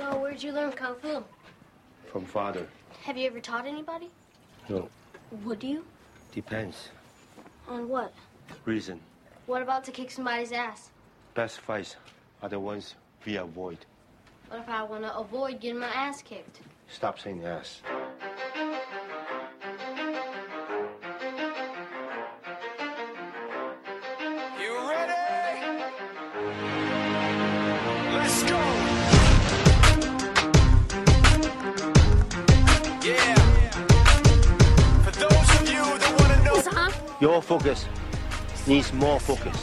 So, where'd you learn Kung Fu? From father. Have you ever taught anybody? No. Would you? Depends. On what? Reason. What about to kick somebody's ass? Best fights are the ones we avoid. What if I want to avoid getting my ass kicked? Stop saying ass. Tom? Your focus needs more focus.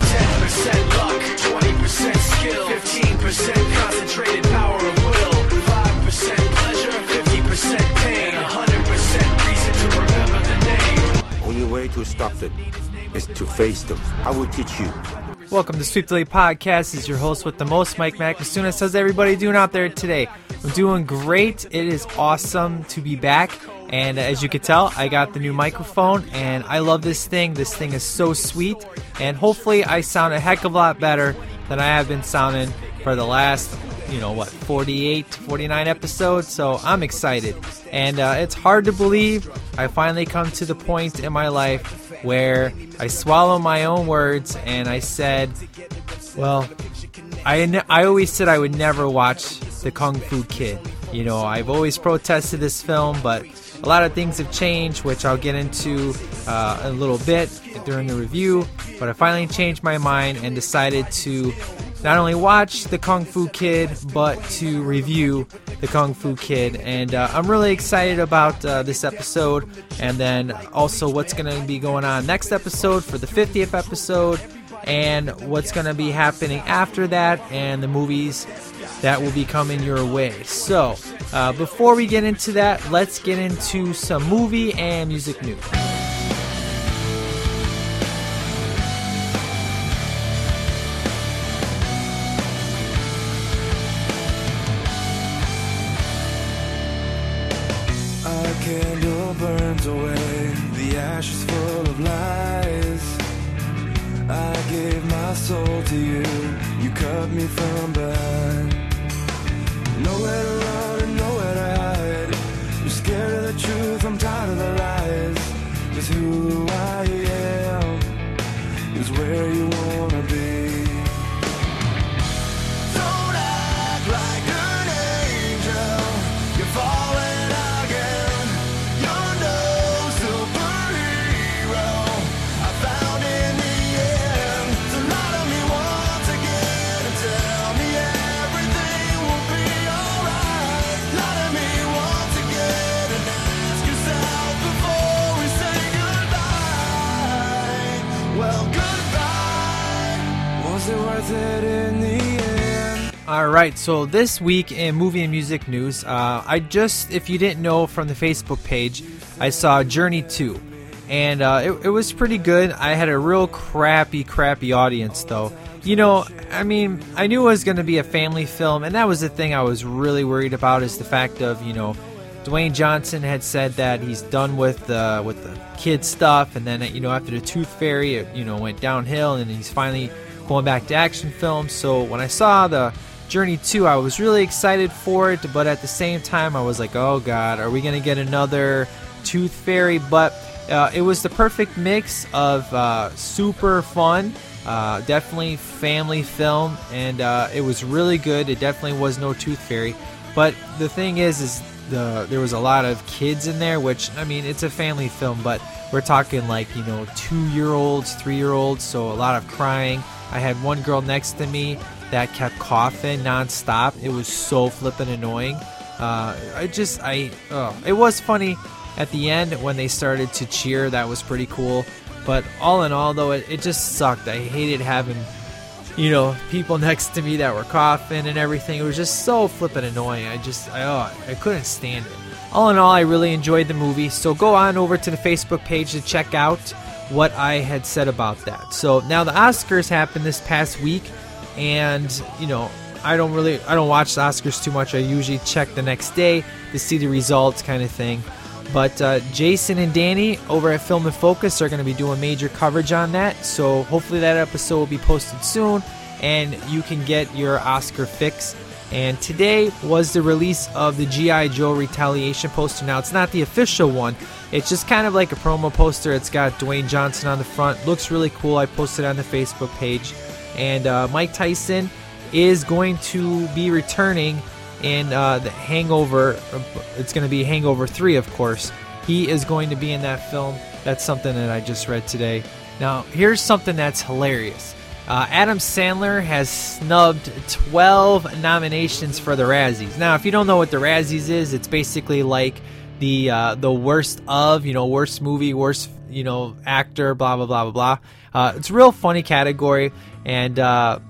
10% luck, 20% skill, 15% concentrated power of will, 5% pleasure, 50% pain, 100% reason to remember the name. Only way to stop them is to face them. I will teach you. Welcome to Sweep Delay Podcast. This is your host with the most, Mike Macasuna. How's everybody doing out there today? I'm doing great. It is awesome to be back. And as you can tell, I got the new microphone and I love this thing. This thing is so sweet. And hopefully, I sound a heck of a lot better than I have been sounding for the last, you know, what, 48, 49 episodes. So I'm excited. And uh, it's hard to believe I finally come to the point in my life where I swallow my own words and I said, well, I, I always said I would never watch The Kung Fu Kid. You know, I've always protested this film, but a lot of things have changed, which I'll get into uh, a little bit during the review. But I finally changed my mind and decided to not only watch The Kung Fu Kid, but to review The Kung Fu Kid. And uh, I'm really excited about uh, this episode, and then also what's going to be going on next episode for the 50th episode and what's going to be happening after that and the movies that will be coming your way. So, uh, before we get into that, let's get into some movie and music news. Our candle burns away, the ashes full of lies. Soul to you, you cut me from behind. Nowhere right, so this week in movie and music news, uh, I just, if you didn't know from the Facebook page, I saw Journey 2. And uh, it, it was pretty good. I had a real crappy, crappy audience, though. You know, I mean, I knew it was going to be a family film, and that was the thing I was really worried about is the fact of, you know, Dwayne Johnson had said that he's done with the with the kid stuff, and then you know after the Tooth Fairy, it, you know went downhill, and he's finally going back to action films. So when I saw the Journey 2, I was really excited for it, but at the same time, I was like, oh god, are we gonna get another Tooth Fairy? But uh, it was the perfect mix of uh, super fun. Uh, definitely family film, and uh, it was really good. It definitely was no Tooth Fairy, but the thing is, is the there was a lot of kids in there, which I mean, it's a family film, but we're talking like you know two year olds, three year olds, so a lot of crying. I had one girl next to me that kept coughing nonstop. It was so flippin' annoying. Uh, I just I oh, it was funny at the end when they started to cheer. That was pretty cool. But all in all, though, it, it just sucked. I hated having you know, people next to me that were coughing and everything. It was just so flippin' annoying. I just, I, oh, I couldn't stand it. All in all, I really enjoyed the movie. So go on over to the Facebook page to check out what I had said about that. So now the Oscars happened this past week, and you know, I don't really, I don't watch the Oscars too much. I usually check the next day to see the results, kind of thing. But uh, Jason and Danny over at Film and Focus are going to be doing major coverage on that. So hopefully that episode will be posted soon, and you can get your Oscar fix And today was the release of the G.I. Joe Retaliation poster. Now, it's not the official one, it's just kind of like a promo poster. It's got Dwayne Johnson on the front. Looks really cool. I posted on the Facebook page. And uh, Mike Tyson is going to be returning in uh, the Hangover. It's going to be Hangover 3, of course. He is going to be in that film. That's something that I just read today. Now, here's something that's hilarious. Uh, Adam Sandler has snubbed 12 nominations for the Razzies. Now, if you don't know what the Razzies is, it's basically like the uh, the worst of, you know, worst movie, worst, you know, actor, blah blah blah blah blah. Uh, it's a real funny category, and uh,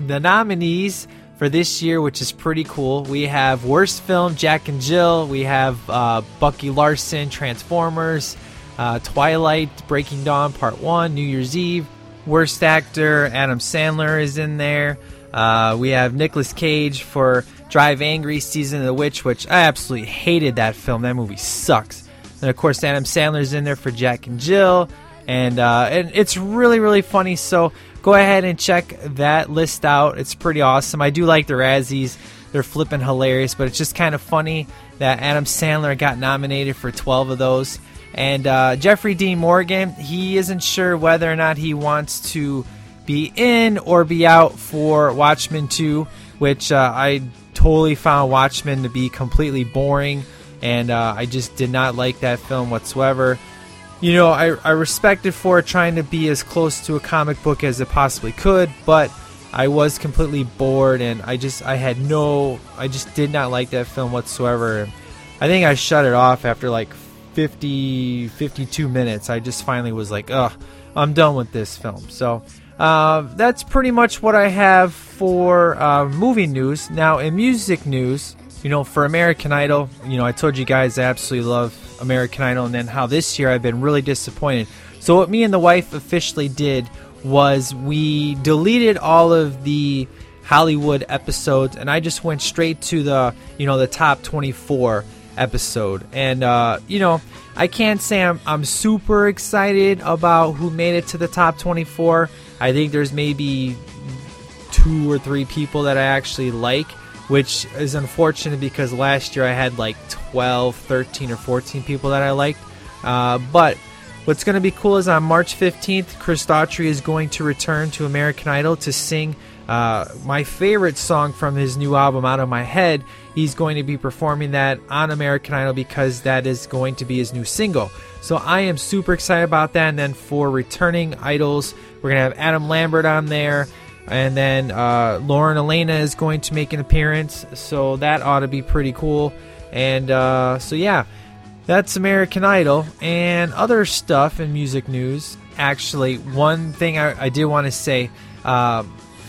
the nominees for this year, which is pretty cool. We have worst film, Jack and Jill. We have uh, Bucky Larson, Transformers, uh, Twilight, Breaking Dawn Part One, New Year's Eve. Worst actor, Adam Sandler is in there. Uh, we have Nicolas Cage for Drive Angry, Season of the Witch, which I absolutely hated that film. That movie sucks. And of course, Adam Sandler's in there for Jack and Jill, and uh, and it's really really funny. So go ahead and check that list out. It's pretty awesome. I do like the Razzies; they're flipping hilarious. But it's just kind of funny that Adam Sandler got nominated for 12 of those. And uh, Jeffrey Dean Morgan, he isn't sure whether or not he wants to be in or be out for Watchmen 2, which uh, I totally found Watchmen to be completely boring, and uh, I just did not like that film whatsoever. You know, I, I respect it for trying to be as close to a comic book as it possibly could, but I was completely bored, and I just I had no, I just did not like that film whatsoever. I think I shut it off after like 50, 52 minutes, I just finally was like, ugh, I'm done with this film. So uh, that's pretty much what I have for uh, movie news. Now, in music news, you know, for American Idol, you know, I told you guys I absolutely love American Idol, and then how this year I've been really disappointed. So, what me and the wife officially did was we deleted all of the Hollywood episodes, and I just went straight to the, you know, the top 24 episode. And, uh, you know, I can't say I'm, I'm super excited about who made it to the top 24. I think there's maybe two or three people that I actually like, which is unfortunate because last year I had like 12, 13, or 14 people that I liked. Uh, but what's going to be cool is on March 15th, Chris Daughtry is going to return to American Idol to sing uh, my favorite song from his new album, Out of My Head. He's going to be performing that on American Idol because that is going to be his new single. So I am super excited about that. And then for returning idols, we're going to have Adam Lambert on there. And then uh, Lauren Alaina is going to make an appearance. So that ought to be pretty cool. And uh, so, yeah, that's American Idol. And other stuff in music news. Actually, one thing I, I did want to say. Uh,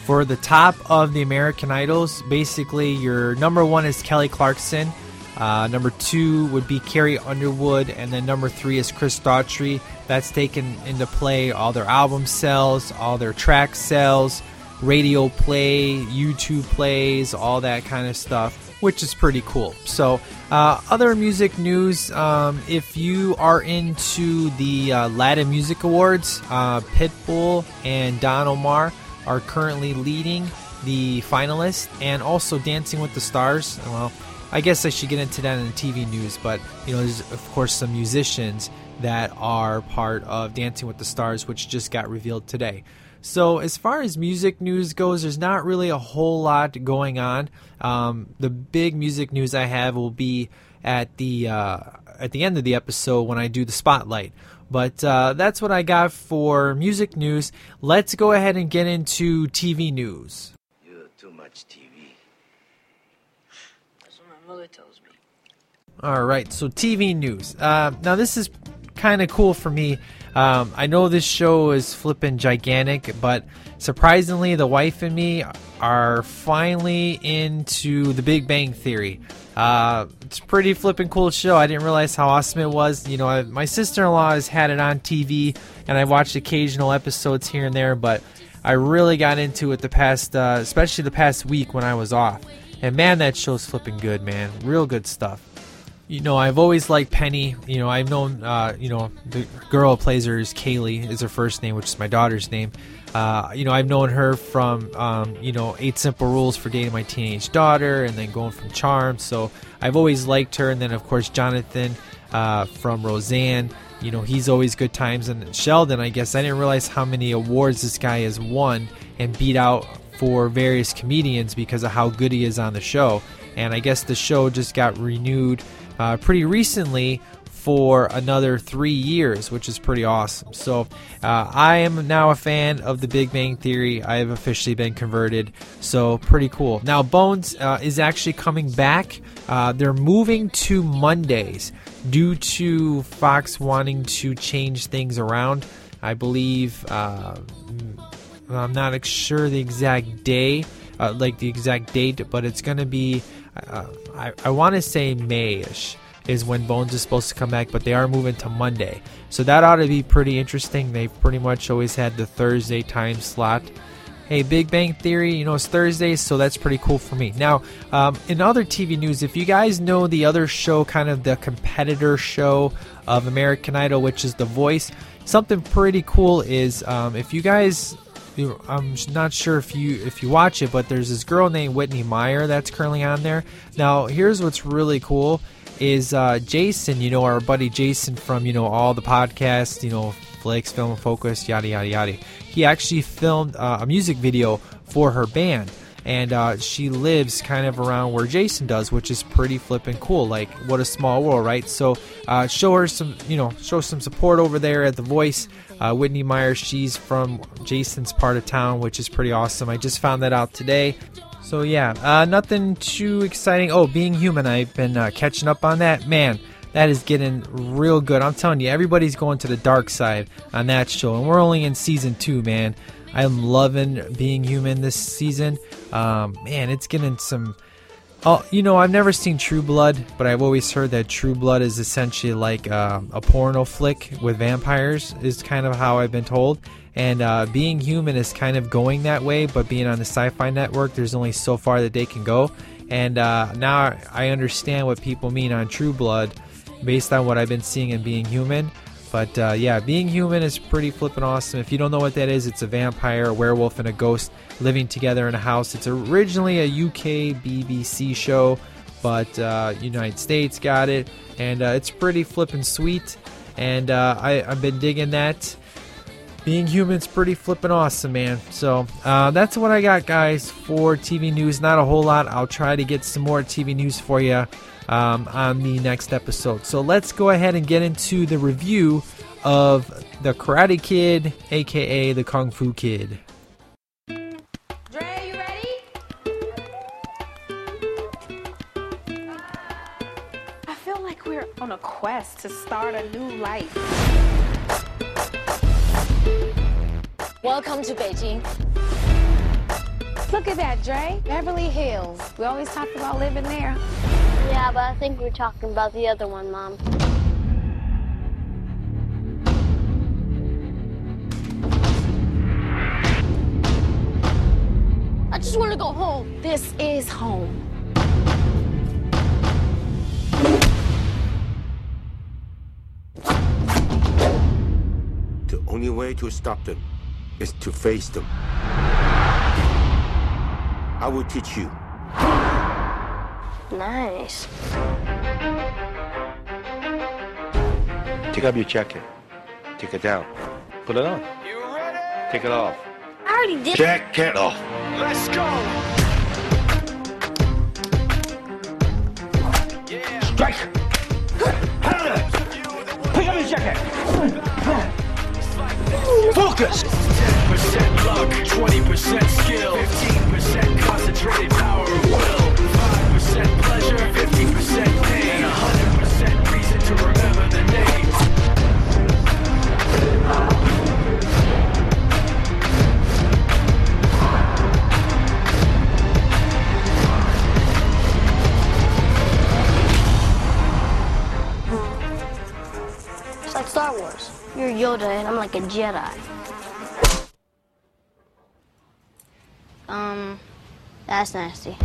for the top of the American Idols, basically your number one is Kelly Clarkson. Uh, number two would be Carrie Underwood, and then number three is Chris Daughtry. That's taken into play all their album sales, all their track sales, radio play, YouTube plays, all that kind of stuff, which is pretty cool. So, uh, other music news um, if you are into the uh, Latin Music Awards, uh, Pitbull and Don Omar are currently leading the finalists and also Dancing with the Stars. Well, I guess I should get into that in the TV news, but you know, there's of course some musicians that are part of Dancing with the Stars, which just got revealed today. So, as far as music news goes, there's not really a whole lot going on. Um, the big music news I have will be at the uh, at the end of the episode when I do the spotlight. But uh, that's what I got for music news. Let's go ahead and get into TV news. You're too much TV. That's what my mother tells me. All right, so TV news. Uh, now, this is kind of cool for me. Um, I know this show is flipping gigantic, but surprisingly, the wife and me are finally into The Big Bang Theory. Uh, it's a pretty flipping cool show. I didn't realize how awesome it was. You know, I, my sister in law has had it on TV, and I watched occasional episodes here and there, but I really got into it the past, uh, especially the past week when I was off. And man, that show's flipping good, man. Real good stuff. You know, I've always liked Penny. You know, I've known, uh, you know, the girl who plays her is Kaley, is her first name, which is my daughter's name. Uh, you know, I've known her from, um, you know, Eight Simple Rules for Dating My Teenage Daughter, and then going from Charm. So I've always liked her. And then, of course, Jonathan uh, from Roseanne. You know, he's always good times. And Sheldon, I guess I didn't realize how many awards this guy has won and beat out for various comedians because of how good he is on the show. And I guess the show just got renewed uh, pretty recently for another three years, which is pretty awesome. So uh, I am now a fan of The Big Bang Theory. I have officially been converted. So pretty cool. Now Bones uh, is actually coming back. Uh, they're moving to Mondays due to Fox wanting to change things around. I believe. Uh, I'm not sure the exact day, uh, like the exact date, but it's going to be. Uh, I, I want to say Mayish is when Bones is supposed to come back, but they are moving to Monday. So that ought to be pretty interesting. They've pretty much always had the Thursday time slot. Hey, Big Bang Theory, you know, it's Thursday, so that's pretty cool for me. Now, um, in other TV news, if you guys know the other show, kind of the competitor show of American Idol, which is The Voice, something pretty cool is um, if you guys I'm not sure if you if you watch it, but there's this girl named Whitney Meyer that's currently on there. Now, here's what's really cool is uh, Jason, you know, our buddy Jason from, you know, all the podcasts, you know, Flakes, Film Focus, yada, yada, yada. He actually filmed uh, a music video for her band. And uh, she lives kind of around where Jason does, which is pretty flippin' cool. Like, what a small world, right? So, uh, show her some, you know, show some support over there at The Voice. Uh, Whitney Myers, she's from Jason's part of town, which is pretty awesome. I just found that out today. So yeah, uh, nothing too exciting. Oh, being human, I've been uh, catching up on that. Man, that is getting real good. I'm telling you, everybody's going to the dark side on that show, and we're only in season two, man. I'm loving being human this season. Um, man, it's getting some. Oh, you know, I've never seen True Blood, but I've always heard that True Blood is essentially like uh, a porno flick with vampires, is kind of how I've been told. And uh, being human is kind of going that way, but being on the sci fi network, there's only so far that they can go. And uh, now I understand what people mean on True Blood based on what I've been seeing in Being Human. But uh, yeah, Being Human is pretty flippin' awesome. If you don't know what that is, it's a vampire, a werewolf, and a ghost living together in a house. It's originally a UK BBC show, but uh, United States got it, and uh, it's pretty flippin' sweet. And uh, I, I've been digging that being human's pretty flippin' awesome, man. So uh, that's what I got, guys, for TV news. Not a whole lot. I'll try to get some more TV news for you um, on the next episode. So let's go ahead and get into the review of The Karate Kid, aka The Kung Fu Kid. Dre, are you ready? I feel like we're on a quest to start a new life. Welcome to Beijing. Look at that, Dre. Beverly Hills. We always talked about living there. Yeah, but I think we're talking about the other one, Mom. I just want to go home. This is home. The only way to stop them is to face them. I will teach you. Nice. Take off your jacket. Take it down. Put it on. You ready? Take it off. I already did. Jacket off. Let's go. Yeah. Strike. Pick up your jacket. Focus. 10% luck, 20% skill, 15% concentrated power of will, 5% pleasure, 50% pain, 100% reason to remember the name. It's like Star Wars. You're Yoda and I'm like a Jedi. Um, that's nasty.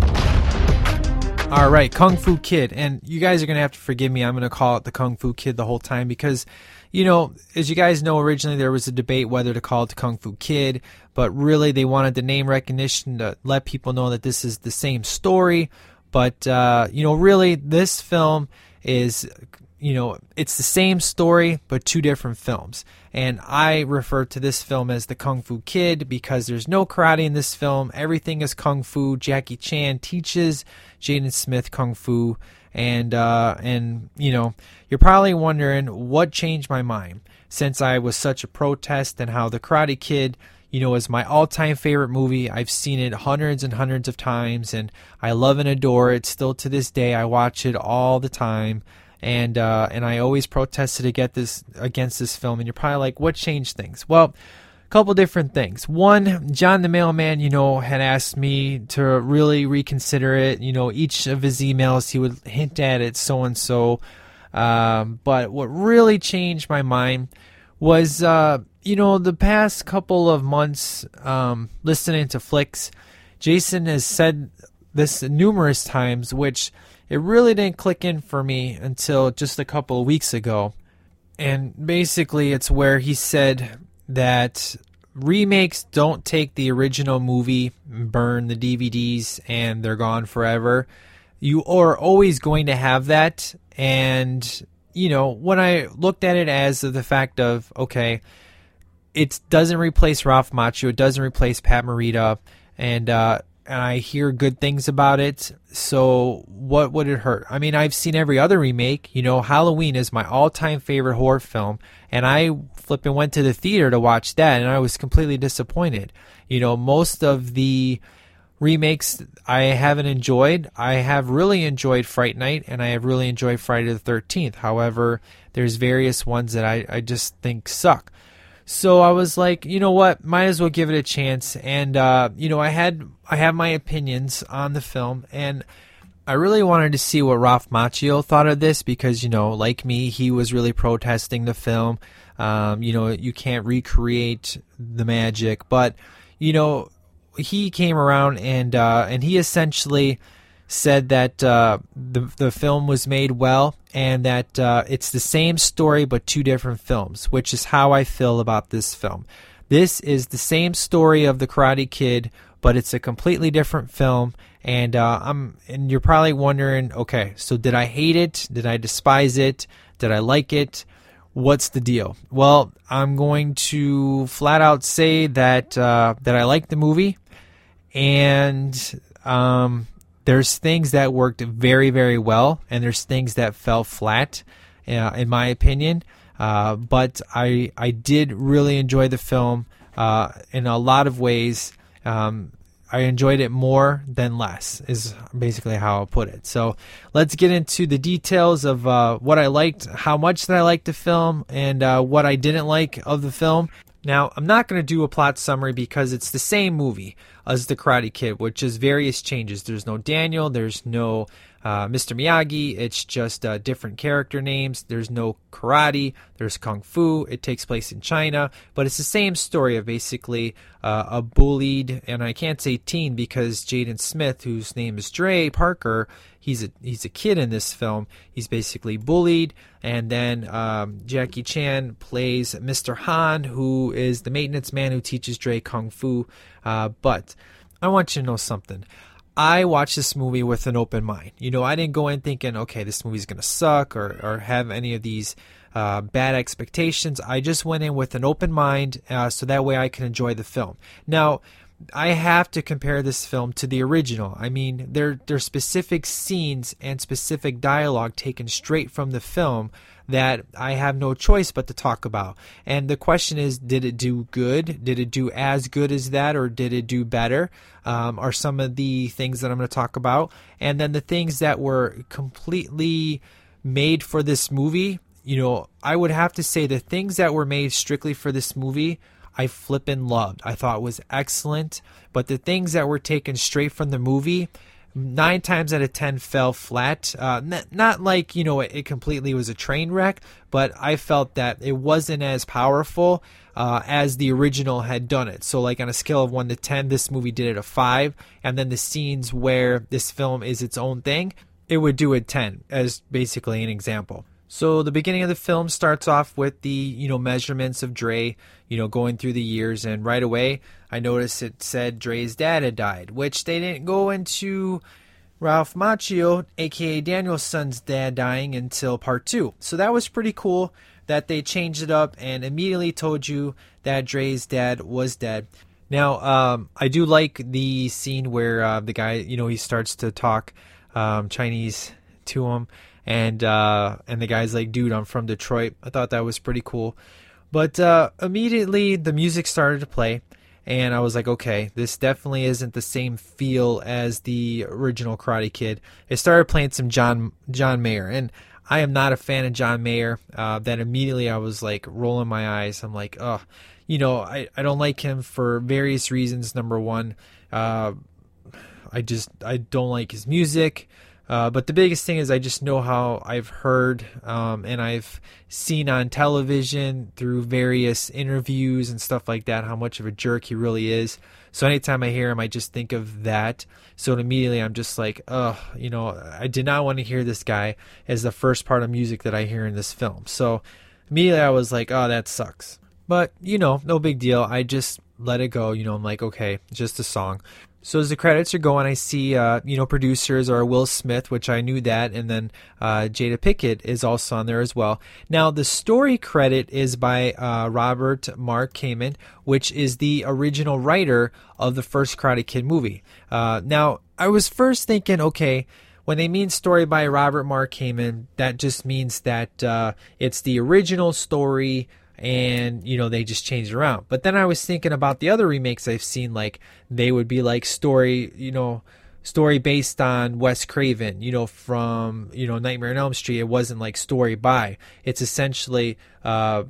All right, Kung Fu Kid. And you guys are going to have to forgive me. I'm going to call it the Kung Fu Kid the whole time because, you know, as you guys know, originally there was a debate whether to call it the Kung Fu Kid, but really they wanted the name recognition to let people know that this is the same story. But, uh, you know, really, this film is you know, it's the same story, but two different films. And I refer to this film as the Kung Fu Kid because there's no karate in this film. Everything is Kung Fu. Jackie Chan teaches Jaden Smith Kung Fu. And, uh, and, you know, you're probably wondering what changed my mind since I was such a protest and how the Karate Kid, you know, is my all time favorite movie. I've seen it hundreds and hundreds of times and I love and adore it. Still to this day, I watch it all the time and uh, and I always protested against this against this film. And you're probably like, what changed things? Well, a couple different things. One, John the mailman, you know, had asked me to really reconsider it. You know, each of his emails he would hint at it so and so. But what really changed my mind was, uh, you know, the past couple of months um, listening to flicks. Jason has said this numerous times, which it really didn't click in for me until just a couple of weeks ago. And basically, it's where he said that remakes don't take the original movie, burn the DVDs, and they're gone forever. You are always going to have that. And, you know, when I looked at it as the fact of, okay, it doesn't replace Ralph Macchio, it doesn't replace Pat Morita, and uh, and I hear good things about it. So what would it hurt? I mean, I've seen every other remake. You know, Halloween is my all-time favorite horror film, and I flipping went to the theater to watch that, and I was completely disappointed. You know, most of the remakes I haven't enjoyed. I have really enjoyed Fright Night, and I have really enjoyed Friday the Thirteenth. However, there's various ones that I, I just think suck. So I was like, you know what, might as well give it a chance. And uh, you know, I had I have my opinions on the film, and I really wanted to see what Ralph Macchio thought of this because you know, like me, he was really protesting the film. Um, you know, you can't recreate the magic, but you know, he came around and uh, and he essentially said that uh, the the film was made well and that uh, it's the same story but two different films, which is how I feel about this film. This is the same story of the Karate Kid, but it's a completely different film. And uh, I'm and you're probably wondering, okay, so did I hate it? Did I despise it? Did I like it? What's the deal? Well, I'm going to flat out say that uh, that I like the movie, and um, there's things that worked very, very well, and there's things that fell flat, uh, in my opinion. Uh, but I I did really enjoy the film uh, in a lot of ways. Um, I enjoyed it more than less, is basically how I'll put it. So let's get into the details of uh, what I liked, how much that I liked the film, and uh, what I didn't like of the film. Now, I'm not going to do a plot summary because it's the same movie as The Karate Kid, which is various changes. There's no Daniel, there's no uh, Mr. Miyagi, it's just uh, different character names. There's no karate, there's kung fu. It takes place in China, but it's the same story of basically uh, a bullied, and I can't say teen because Jaden Smith, whose name is Dre Parker, he's a he's a kid in this film. He's basically bullied, and then um, Jackie Chan plays Mr. Han, who is the maintenance man who teaches Dre kung fu. Uh, but I want you to know something. I watched this movie with an open mind. You know, I didn't go in thinking, okay, this movie's going to suck or, or have any of these uh, bad expectations. I just went in with an open mind uh, so that way I can enjoy the film. Now, I have to compare this film to the original. I mean, there there's specific scenes and specific dialogue taken straight from the film that I have no choice but to talk about. And the question is, did it do good? Did it do as good as that, or did it do better? Um, are some of the things that I'm going to talk about, and then the things that were completely made for this movie. You know, I would have to say the things that were made strictly for this movie I flippin' loved. I thought was excellent. But the things that were taken straight from the movie, nine times out of ten fell flat. Uh, not, not like you know it, it completely was a train wreck, but I felt that it wasn't as powerful uh, as the original had done it. So like on a scale of one to ten, this movie did it a five, and then the scenes where this film is its own thing, it would do a ten as basically an example. So the beginning of the film starts off with the you know measurements of Dre, you know going through the years, and right away I noticed it said Dre's dad had died, which they didn't go into Ralph Macchio, aka Daniel's son's dad, dying until part two. So that was pretty cool that they changed it up and immediately told you that Dre's dad was dead. Now, um, I do like the scene where uh, the guy, you know, he starts to talk um, Chinese to him and uh, and the guy's like, "Dude, I'm from Detroit." I thought that was pretty cool, but uh, immediately the music started to play, and I was like, "Okay, this definitely isn't the same feel as the original Karate Kid." It started playing some John John Mayer, and I am not a fan of John Mayer. Uh, that immediately I was like rolling my eyes. I'm like, "Oh, you know, I I don't like him for various reasons. Number one." Uh, I just I don't like his music. Uh, but the biggest thing is I just know how I've heard um, and I've seen on television through various interviews and stuff like that how much of a jerk he really is. So anytime I hear him, I just think of that. So immediately I'm just like, oh, you know, I did not want to hear this guy as the first part of music that I hear in this film. So immediately I was like, oh, that sucks. But, you know, no big deal. I just let it go. You know, I'm like, okay, just a song. So as the credits are going, I see uh, you know producers are Will Smith, which I knew that, and then uh, Jada Pinkett is also on there as well. Now the story credit is by uh, Robert Mark Kamen, which is the original writer of the first Karate Kid movie. Uh, now I was first thinking, okay. When they mean story by Robert Mark Kamen, that just means that uh, it's the original story and you know they just changed around. But then i was thinking about the other remakes i've seen like they would be like story you know story based on wes craven you know from you know nightmare on elm street. It wasn't like story by. It's essentially uh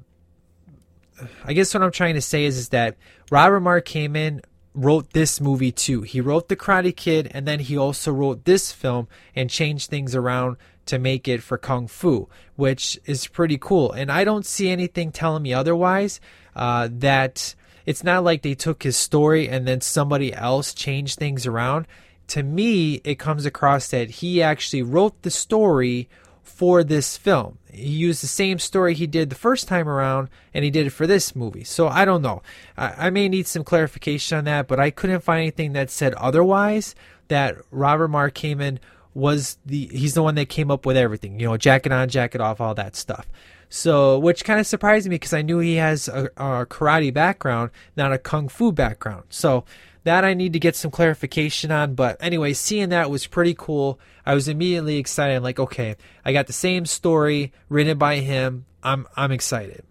i guess what i'm trying to say is is that robert mark kamen wrote this movie too. He wrote the karate kid and then he also wrote this film and changed things around to make it for Kung Fu, which is pretty cool. And I don't see anything telling me otherwise. Uh, that it's not like they took his story and then somebody else changed things around. To me, it comes across that he actually wrote the story for this film. He used the same story he did the first time around, and he did it for this movie. So I don't know. I, I may need some clarification on that, but I couldn't find anything that said otherwise. That Robert Mark Kamen was the he's the one that came up with everything. You know, jacket on, jacket off, all that stuff. So, which kind of surprised me because I knew he has a, a, karate background, not a kung fu background. So that I need to get some clarification on. But anyway, seeing that was pretty cool. I was immediately excited. I'm like, okay, I got the same story written by him. I'm I'm excited.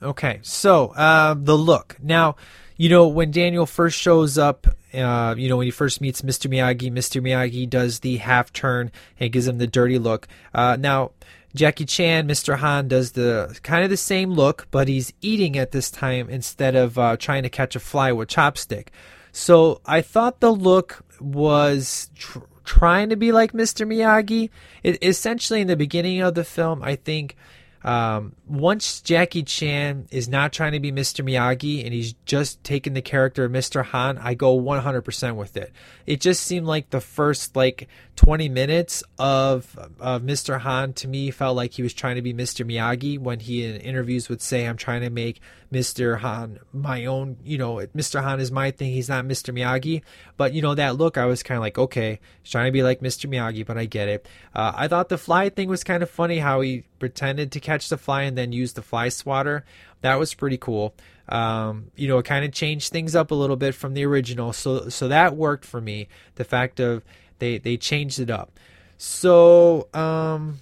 Okay, so uh, the look now. You know, when Daniel first shows up uh, you know, when he first meets Mr. Miyagi, Mr. Miyagi does the half turn and gives him the dirty look. Uh, now, Jackie Chan, Mr. Han, does the kind of the same look, but he's eating at this time instead of uh, trying to catch a fly with chopstick. So I thought the look was tr- trying to be like Mr. Miyagi. It, essentially, in the beginning of the film, I think um, once Jackie Chan is not trying to be Mr. Miyagi and he's just taking the character of Mr. Han, I go 100% with it. It just seemed like the first like 20 minutes of of Mr. Han to me felt like he was trying to be Mr. Miyagi when he in interviews would say I'm trying to make Mr. Han my own, you know, Mr. Han is my thing, he's not Mr. Miyagi. But you know that look I was kind of like, okay, trying to be like Mr. Miyagi, but I get it. Uh, I thought the fly thing was kind of funny how he pretended to catch the fly and then used the fly swatter. That was pretty cool. Um, you know, it kind of changed things up a little bit from the original. So so that worked for me. The fact of they they changed it up. So um,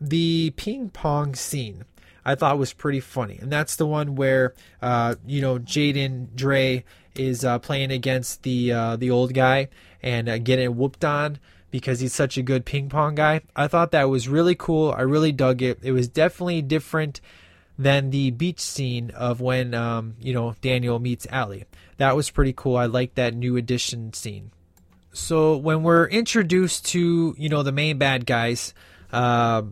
the ping pong scene I thought was pretty funny, and that's the one where uh, you know Jaden Dre is uh, playing against the uh, the old guy and uh, getting whooped on because he's such a good ping pong guy. I thought that was really cool. I really dug it. It was definitely different than the beach scene of when um, you know Daniel meets Allie. That was pretty cool. I like that new edition scene. so when we're introduced to you know the main bad guys, uh,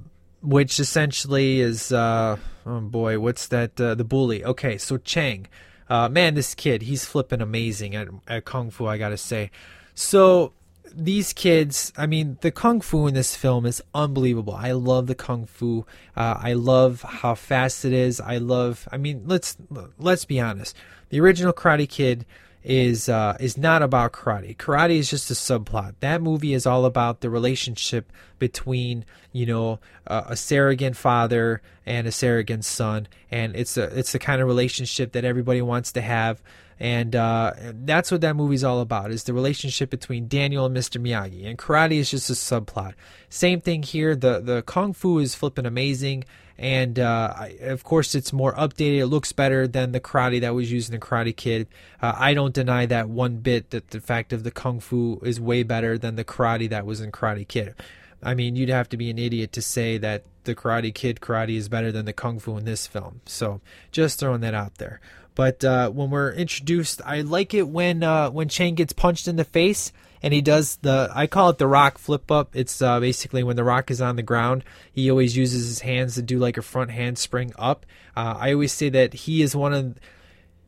which essentially is uh, oh boy, what's that? Uh, the bully. Okay, so Chang, uh, man, this kid, he's flipping amazing at, at kung fu. I gotta say. So these kids, I mean, the kung fu in this film is unbelievable. I love the kung fu. Uh, I love how fast it is. I love. I mean, let's let's be honest. The original Karate Kid is uh, is not about karate. Karate is just a subplot. That movie is all about the relationship between you know uh, a surrogate father and a surrogate son, and it's a it's the kind of relationship that everybody wants to have. And uh, that's what that movie's all about is the relationship between Daniel and Mr. Miyagi. And karate is just a subplot. Same thing here. The the kung fu is flipping amazing and uh, I, of course it's more updated. It looks better than the karate that was used in the Karate Kid. Uh, I don't deny that one bit. That the fact of the kung fu is way better than the karate that was in Karate Kid. I mean, you'd have to be an idiot to say that the Karate Kid karate is better than the kung fu in this film. So just throwing that out there. But uh, when we're introduced, I like it when uh, when Chang gets punched in the face and he does the I call it the rock flip up. It's uh, basically when the rock is on the ground, he always uses his hands to do like a front handspring up. Uh, I always say that he is one of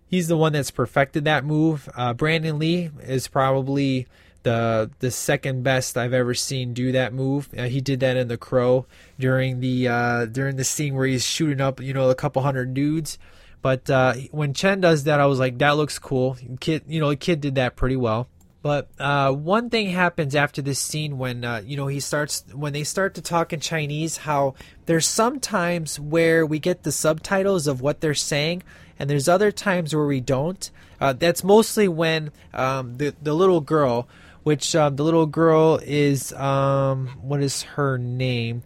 he's the one that's perfected that move. Uh, Brandon Lee is probably the the second best I've ever seen do that move. Uh, he did that in The Crow during the uh, during the scene where he's shooting up, you know, a couple hundred dudes. But uh, when Chen does that, I was like, that looks cool. Kid, you know, the kid did that pretty well. But uh, one thing happens after this scene when uh, you know he starts when they start to talk in Chinese. How there's some times where we get the subtitles of what they're saying, and there's other times where we don't. Uh, that's mostly when um, the the little girl, which uh, the little girl is um, what is her name?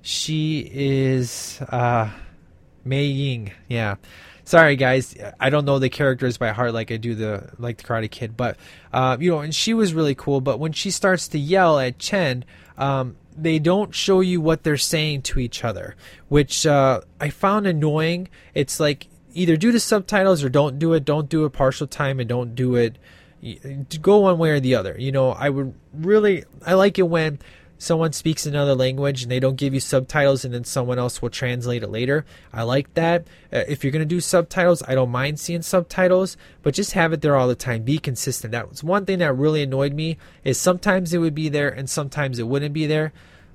She is uh, Mei Ying. Yeah sorry guys. I don't know the characters by heart like i do the like the karate kid but uh, you know and she was really cool but when she starts to yell at chen um, they don't show you what they're saying to each other which uh, i found annoying. It's like either do the subtitles or don't do it. Don't do it partial time and don't do it go one way or the other. You know i would really i like it when someone speaks another language and they don't give you subtitles and then someone else will translate it later. I like that. Uh, if you're going to do subtitles, I don't mind seeing subtitles, but just have it there all the time. Be consistent. That was one thing that really annoyed me is sometimes it would be there and sometimes it wouldn't be there.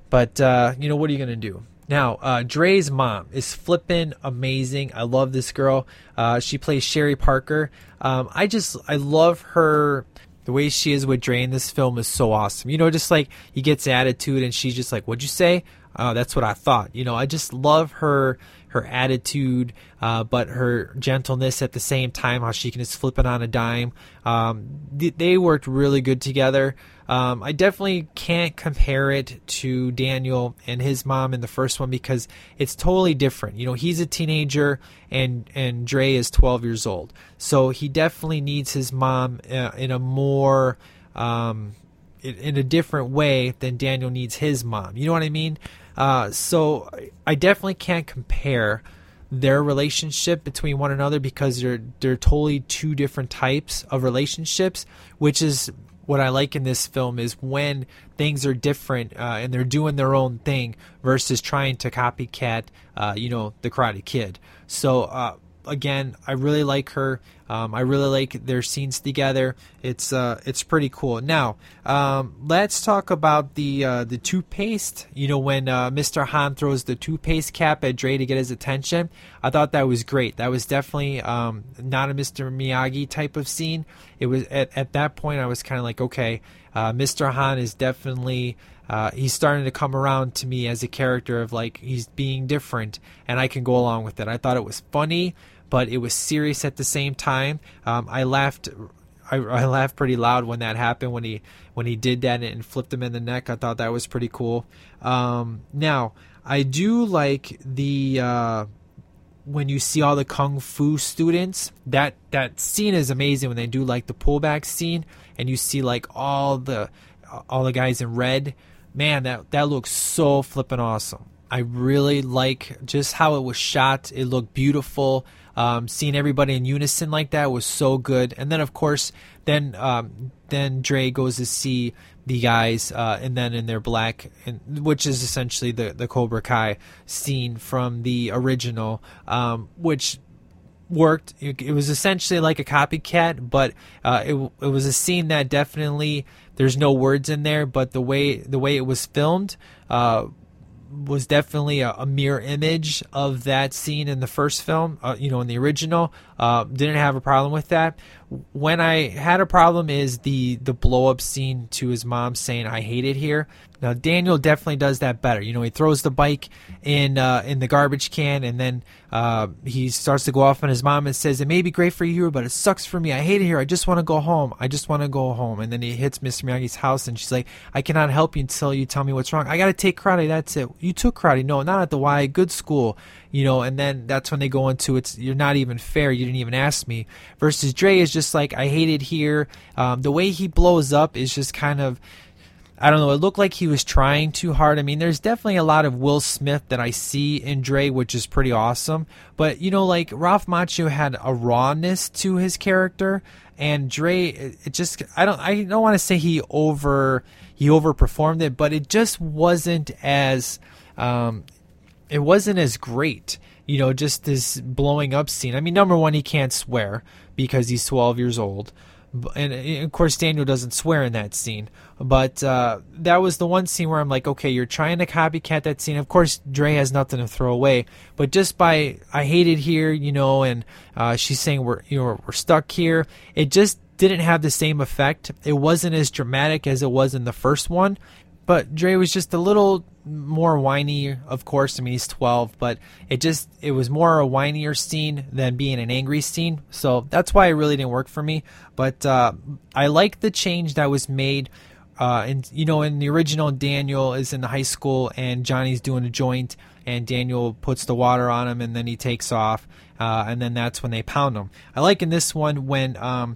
But uh, you know what are you going to do? Now, uh, Dre's mom is flipping amazing. I love this girl. Uh, she plays Sherry Parker. Um, I just I love her the way she is with Dre in this film is so awesome. You know, just like he gets attitude and she's just like, "What'd you say?" Oh, that's what I thought. You know, I just love her her attitude, uh, but her gentleness at the same time. How she can just flip it on a dime. Um, they worked really good together. Um, I definitely can't compare it to Daniel and his mom in the first one because it's totally different. You know, he's a teenager and and Dre is 12 years old, so he definitely needs his mom uh, in a more um, in a different way than Daniel needs his mom. You know what I mean? Uh, so I definitely can't compare their relationship between one another because they're they're totally two different types of relationships, which is what I like in this film is when things are different uh, and they're doing their own thing versus trying to copycat, uh, you know, the Karate Kid. So uh, again, I really like her. Um, I really like their scenes together. It's uh, it's pretty cool. Now, um, let's talk about the uh, the toothpaste. You know, when uh, Mr. Han throws the toothpaste cap at Dre to get his attention, I thought that was great. That was definitely um, not a Mr. Miyagi type of scene. It was at at that point I was kind of like, okay, uh, Mr. Han is definitely. Uh, he's starting to come around to me as a character of like he's being different and I can go along with it. I thought it was funny but it was serious at the same time. Um, I laughed. I, I, laughed pretty loud when that happened when he when he did that and flipped him in the neck. I thought that was pretty cool. Um, now I do like the uh, when you see all the kung fu students. That that scene is amazing when they do like the pullback scene and you see like all the all the guys in red. Man, that that looks so flippin' awesome I really like just how it was shot. It looked beautiful. Um, seeing everybody in unison like that was so good. And then, of course, then um, then Dre goes to see the guys, uh, and then in their black, and, which is essentially the the Cobra Kai scene from the original, um, which worked. It, it, was essentially like a copycat, but uh, it it was a scene that definitely there's no words in there, but the way the way it was filmed. Uh, was definitely a, a, mirror image of that scene in the first film, uh, you know, in the original. Uh, didn't have a problem with that. When I had a problem is the the blow up scene to his mom saying "I hate it here." Now Daniel definitely does that better. You know, he throws the bike in uh, in the garbage can, and then uh, he starts to go off on his mom and says, "It may be great for you, but it sucks for me. I hate it here. I just want to go home. I just want to go home." And then he hits Mr. Miyagi's house, and she's like, "I cannot help you until you tell me what's wrong. I got to take karate. That's it. You took karate? No, not at the Y. Good school." You know, and then that's when they go into it's you're not even fair. You didn't even ask me. Versus Dre is just like I hate it here. Um, the way he blows up is just kind of I don't know. It looked like he was trying too hard. I mean, there's definitely a lot of Will Smith that I see in Dre, which is pretty awesome. But you know, like Ralph Macchio had a rawness to his character, and Dre, it just I don't I don't want to say he over he overperformed it, but it just wasn't as um, it wasn't as great. You know, just this blowing up scene. I mean, number one, he can't swear because he's 12 years old and of course Daniel doesn't swear in that scene, but uh, that was the one scene where I'm like, okay, you're trying to copycat that scene. Of course, Dre has nothing to throw away, but just by I hate it here, you know, and uh, she's saying we're you know we're stuck here. It just didn't have the same effect. It wasn't as dramatic as it was in the first one, but Dre was just a little more whiny, of course. I mean, he's 12, but it just it was more a whinier scene than being an angry scene. So that's why it really didn't work for me. But uh, I like the change that was made. Uh, and you know, in the original, Daniel is in the high school and Johnny's doing a joint, and Daniel puts the water on him, and then he takes off, uh, and then that's when they pound him. I like in this one when. Um,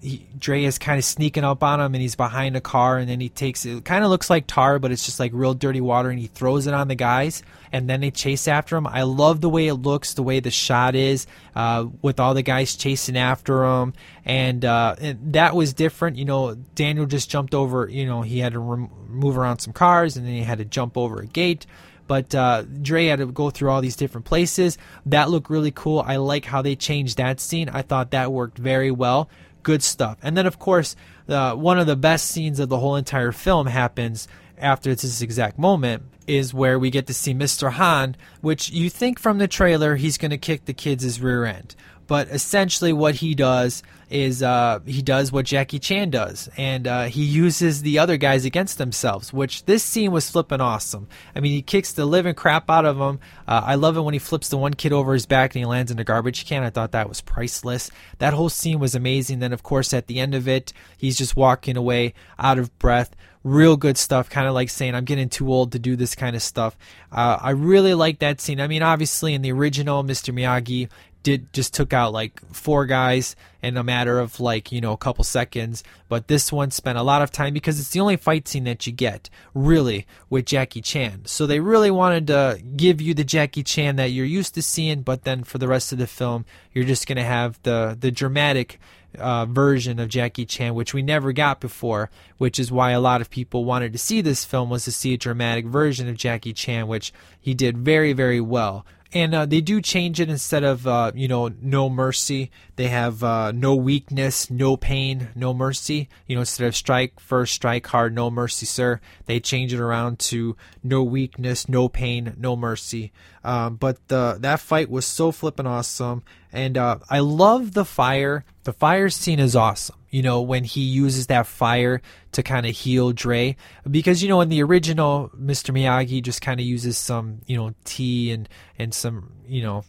he, Dre is kind of sneaking up on him and he's behind a car and then he takes it kind of looks like tar but it's just like real dirty water and he throws it on the guys and then they chase after him. I love the way it looks, the way the shot is uh, with all the guys chasing after him and, uh, and, that was different. You know, Daniel just jumped over. You know, he had to rem- move around some cars and then he had to jump over a gate but uh, Dre had to go through all these different places. That looked really cool. I like how they changed that scene. I thought that worked very well good stuff. And then, of course, uh, one of the best scenes of the whole entire film happens after this exact moment is where we get to see Mr. Han, which you think from the trailer he's going to kick the kid's rear end. But essentially, what he does is uh, he does what Jackie Chan does, and uh, he uses the other guys against themselves. Which this scene was flipping awesome. I mean, he kicks the living crap out of them. Uh, I love it when he flips the one kid over his back and he lands in a garbage can. I thought that was priceless. That whole scene was amazing. Then, of course, at the end of it, he's just walking away out of breath real good stuff kind of like saying i'm getting too old to do this kind of stuff uh, i really like that scene i mean obviously in the original mr miyagi did just took out like four guys in a matter of like you know a couple seconds. But this one spent a lot of time because it's the only fight scene that you get really with Jackie Chan. So they really wanted to give you the Jackie Chan that you're used to seeing but then for the rest of the film you're just going to have the the dramatic uh, version of Jackie Chan, which we never got before, which is why a lot of people wanted to see this film was to see a dramatic version of Jackie Chan, which he did very, very well and uh, they do change it instead of uh, you know no mercy. They have uh, no weakness no pain no mercy. You know instead of strike first strike hard no mercy sir. They change it around to no weakness no pain no mercy. Um, but the, that fight was so flippin' awesome and uh, i love the fire the fire scene is awesome you know, when he uses that fire to kind of heal Dre. Because, you know, in the original, Mr. Miyagi just kind of uses some, you know, tea and, and some, you know,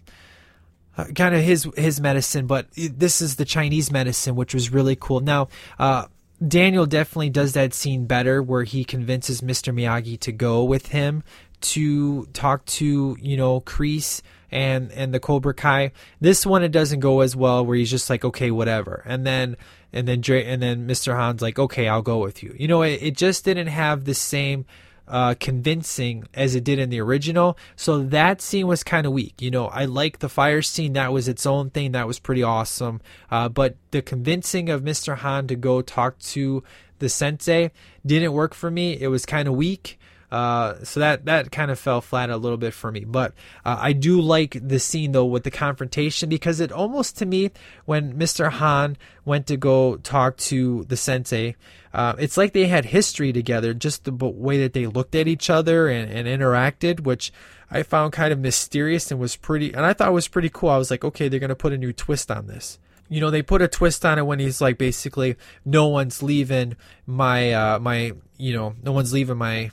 uh, kind of his his medicine, but this is the Chinese medicine, which was really cool. Now, uh, Daniel definitely does that scene better, where he convinces Mr. Miyagi to go with him to talk to you know Kreese and and the Cobra Kai. This one it doesn't go as well, where he's just like okay, whatever, and then and then Dre, and then Mr. Han's like, okay, I'll go with you. You know, it, it just didn't have the same uh, convincing as it did in the original. So that scene was kind of weak. You know, I like the fire scene. That was its own thing. That was pretty awesome. Uh, but the convincing of Mr. Han to go talk to the sensei didn't work for me. It was kind of weak. Uh, so that that kind of fell flat a little bit for me. But uh, I do like the scene though with the confrontation because it almost to me when Mr. Han went to go talk to the sensei, uh, it's like they had history together. Just the way that they looked at each other and, and interacted, which I found kind of mysterious and was pretty. And I thought was pretty cool. I was like, okay, they're gonna put a new twist on this you know they put a twist on it when he's like basically no one's leaving my uh my you know no one's leaving my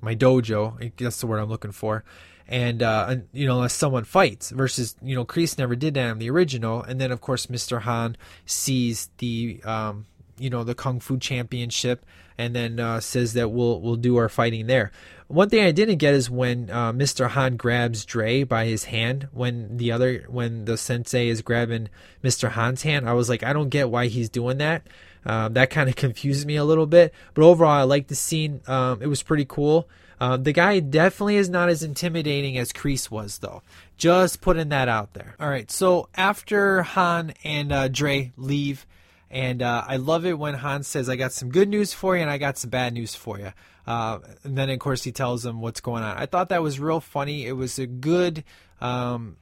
my dojo. That's the word I'm looking for. And uh, you know, unless someone fights, versus you know, Kreese never did that in the original. And then of course, Mr. Han sees the um, you know the kung fu championship, and then uh, says that we'll we'll do our fighting there. One thing I didn't get is when uh, Mr. Han grabs Dre by his hand when the other when the sensei is grabbing Mr. Han's hand. I was like, I don't get why he's doing that. Um, that kind of confused me a little bit. But overall, I like the scene. Um, it was pretty cool. Um, the guy definitely is not as intimidating as Kreese was, though. Just putting that out there. All right, so after Han and uh, Dre leave, and uh, I love it when Han says, I got some good news for you and I got some bad news for you. Uh, and then, of course, he tells them what's going on. I thought that was real funny. It was a good um,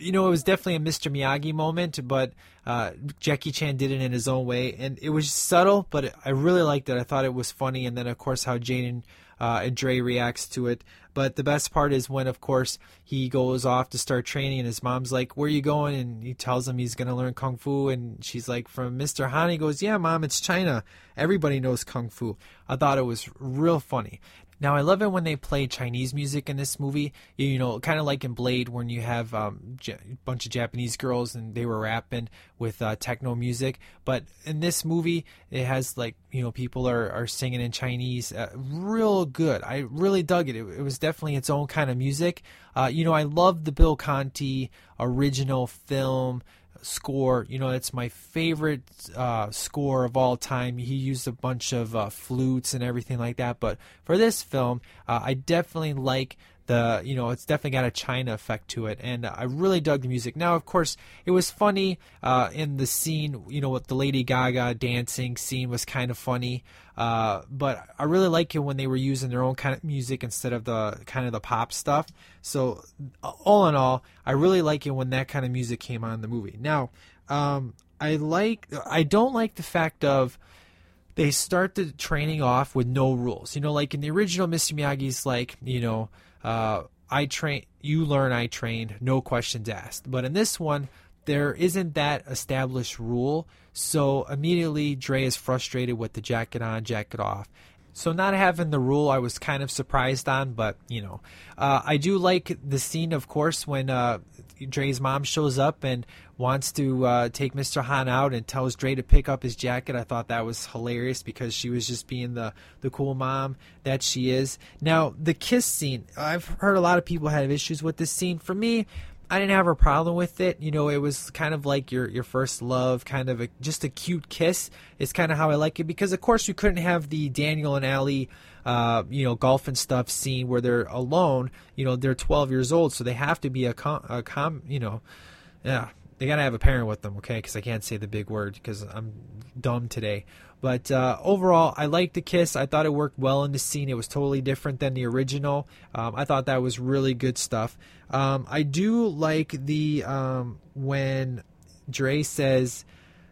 you know, it was definitely a Mr. Miyagi moment, but uh, Jackie Chan did it in his own way, and it was subtle, but I really liked it. I thought it was funny, and then of course how Jaden uh, and Dre reacts to it. But the best part is when, of course, he goes off to start training, and his mom's like, "Where are you going?" And he tells him he's gonna learn kung fu, and she's like, "From Mr. Han." He goes, "Yeah, mom, it's China. Everybody knows kung fu." I thought it was real funny. Now I love it when they play Chinese music in this movie. You know, kind of like in Blade when you have um, a bunch of Japanese girls and they were rapping with uh, techno music. But in this movie, it has like you know people are, are singing in Chinese, uh, real good. I really dug it. it. It was definitely its own kind of music. Uh, you know, I love the Bill Conti original film score. You know, it's my favorite uh, score of all time. He used a bunch of uh, flutes and everything like that. But for this film, uh, I definitely like the you know it's definitely got a China effect to it, and I really dug the music. Now, of course, it was funny uh, in the scene. You know, with the Lady Gaga dancing scene was kind of funny, uh, but I really like it when they were using their own kind of music instead of the kind of the pop stuff. So, all in all, I really like it when that kind of music came on in the movie. Now, um, I like I don't like the fact of they start the training off with no rules. You know, like in the original Mr. Miyagi's like, you know, uh, I train, you learn, I train, no questions asked. But in this one, there isn't that established rule. So immediately Dre is frustrated with the jacket on, jacket off. So not having the rule, I was kind of surprised on, but you know, uh, I do like the scene, of course, when uh, Dre's mom shows up and wants to uh, take Mr. Han out and tells Dre to pick up his jacket. I thought that was hilarious because she was just being the the cool mom that she is. Now the kiss scene, I've heard a lot of people have issues with this scene. For me, I didn't have a problem with it. You know, it was kind of like your your first love, kind of a, just a cute kiss. Is kind of how I like it because, of course, you couldn't have the Daniel and Ali, uh, you know, golf and stuff scene where they're alone. You know, they're 12 years old, so they have to be a com, a com you know, yeah, they gotta have a parent with them, okay? Because I can't say the big word because I'm dumb today. But uh, overall, I liked the kiss. I thought it worked well in the scene. It was totally different than the original. Um, I thought that was really good stuff. Um, I do like the um, when Dre says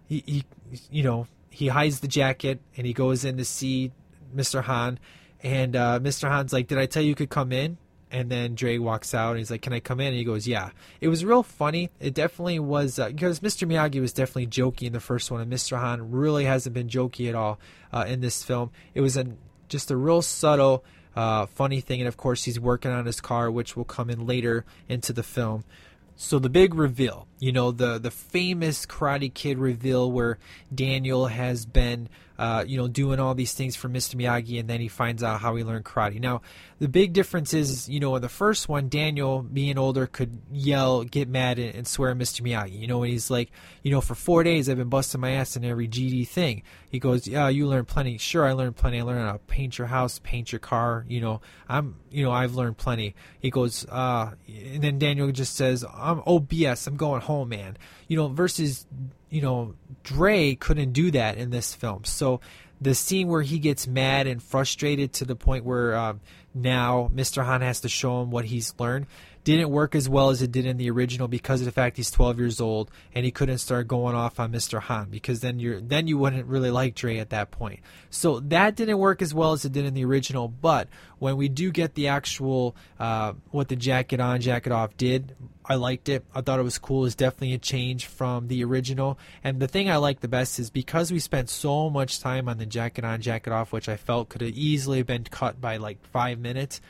he, he, you know, he hides the jacket and he goes in to see Mr. Han, and uh, Mr. Han's like, "Did I tell you you could come in?" And then Dre walks out and he's like, "Can I come in?" And he goes, "Yeah." It was real funny. It definitely was uh, because Mr. Miyagi was definitely jokey in the first one, and Mr. Han really hasn't been jokey at all uh, in this film. It was a just a real subtle, uh, funny thing, and of course he's working on his car, which will come in later into the film. So the big reveal, you know, the the famous Karate Kid reveal where Daniel has been uh, you know, doing all these things for Mr. Miyagi, and then he finds out how he learned karate. Now, the big difference is, you know, in the first one, Daniel, being older, could yell, get mad, and, and swear at Mr. Miyagi. You know, and he's like, you know, for four days I've been busting my ass in every GD thing. He goes, yeah, you learned plenty. Sure, I learned plenty. I learned how to paint your house, paint your car. You know, I'm, you know, I've learned plenty. He goes, uh, and then Daniel just says, I'm, oh, BS, I'm going home, man. You know, versus, you know, Dre couldn't do that in this film. So the scene where he gets mad and frustrated to the point where um, now Mr. Han has to show him what he's learned didn't work as well as it did in the original because of the fact he's 12 years old and he couldn't start going off on Mr. Han because then you're then you wouldn't really like Dre at that point. So that didn't work as well as it did in the original. But when we do get the actual uh, what the jacket on jacket off did, I liked it. I thought it was cool. It's definitely a change from the original. And the thing I like the best is because we spent so much time on the jacket on jacket off, which I felt could have easily been cut by like five minutes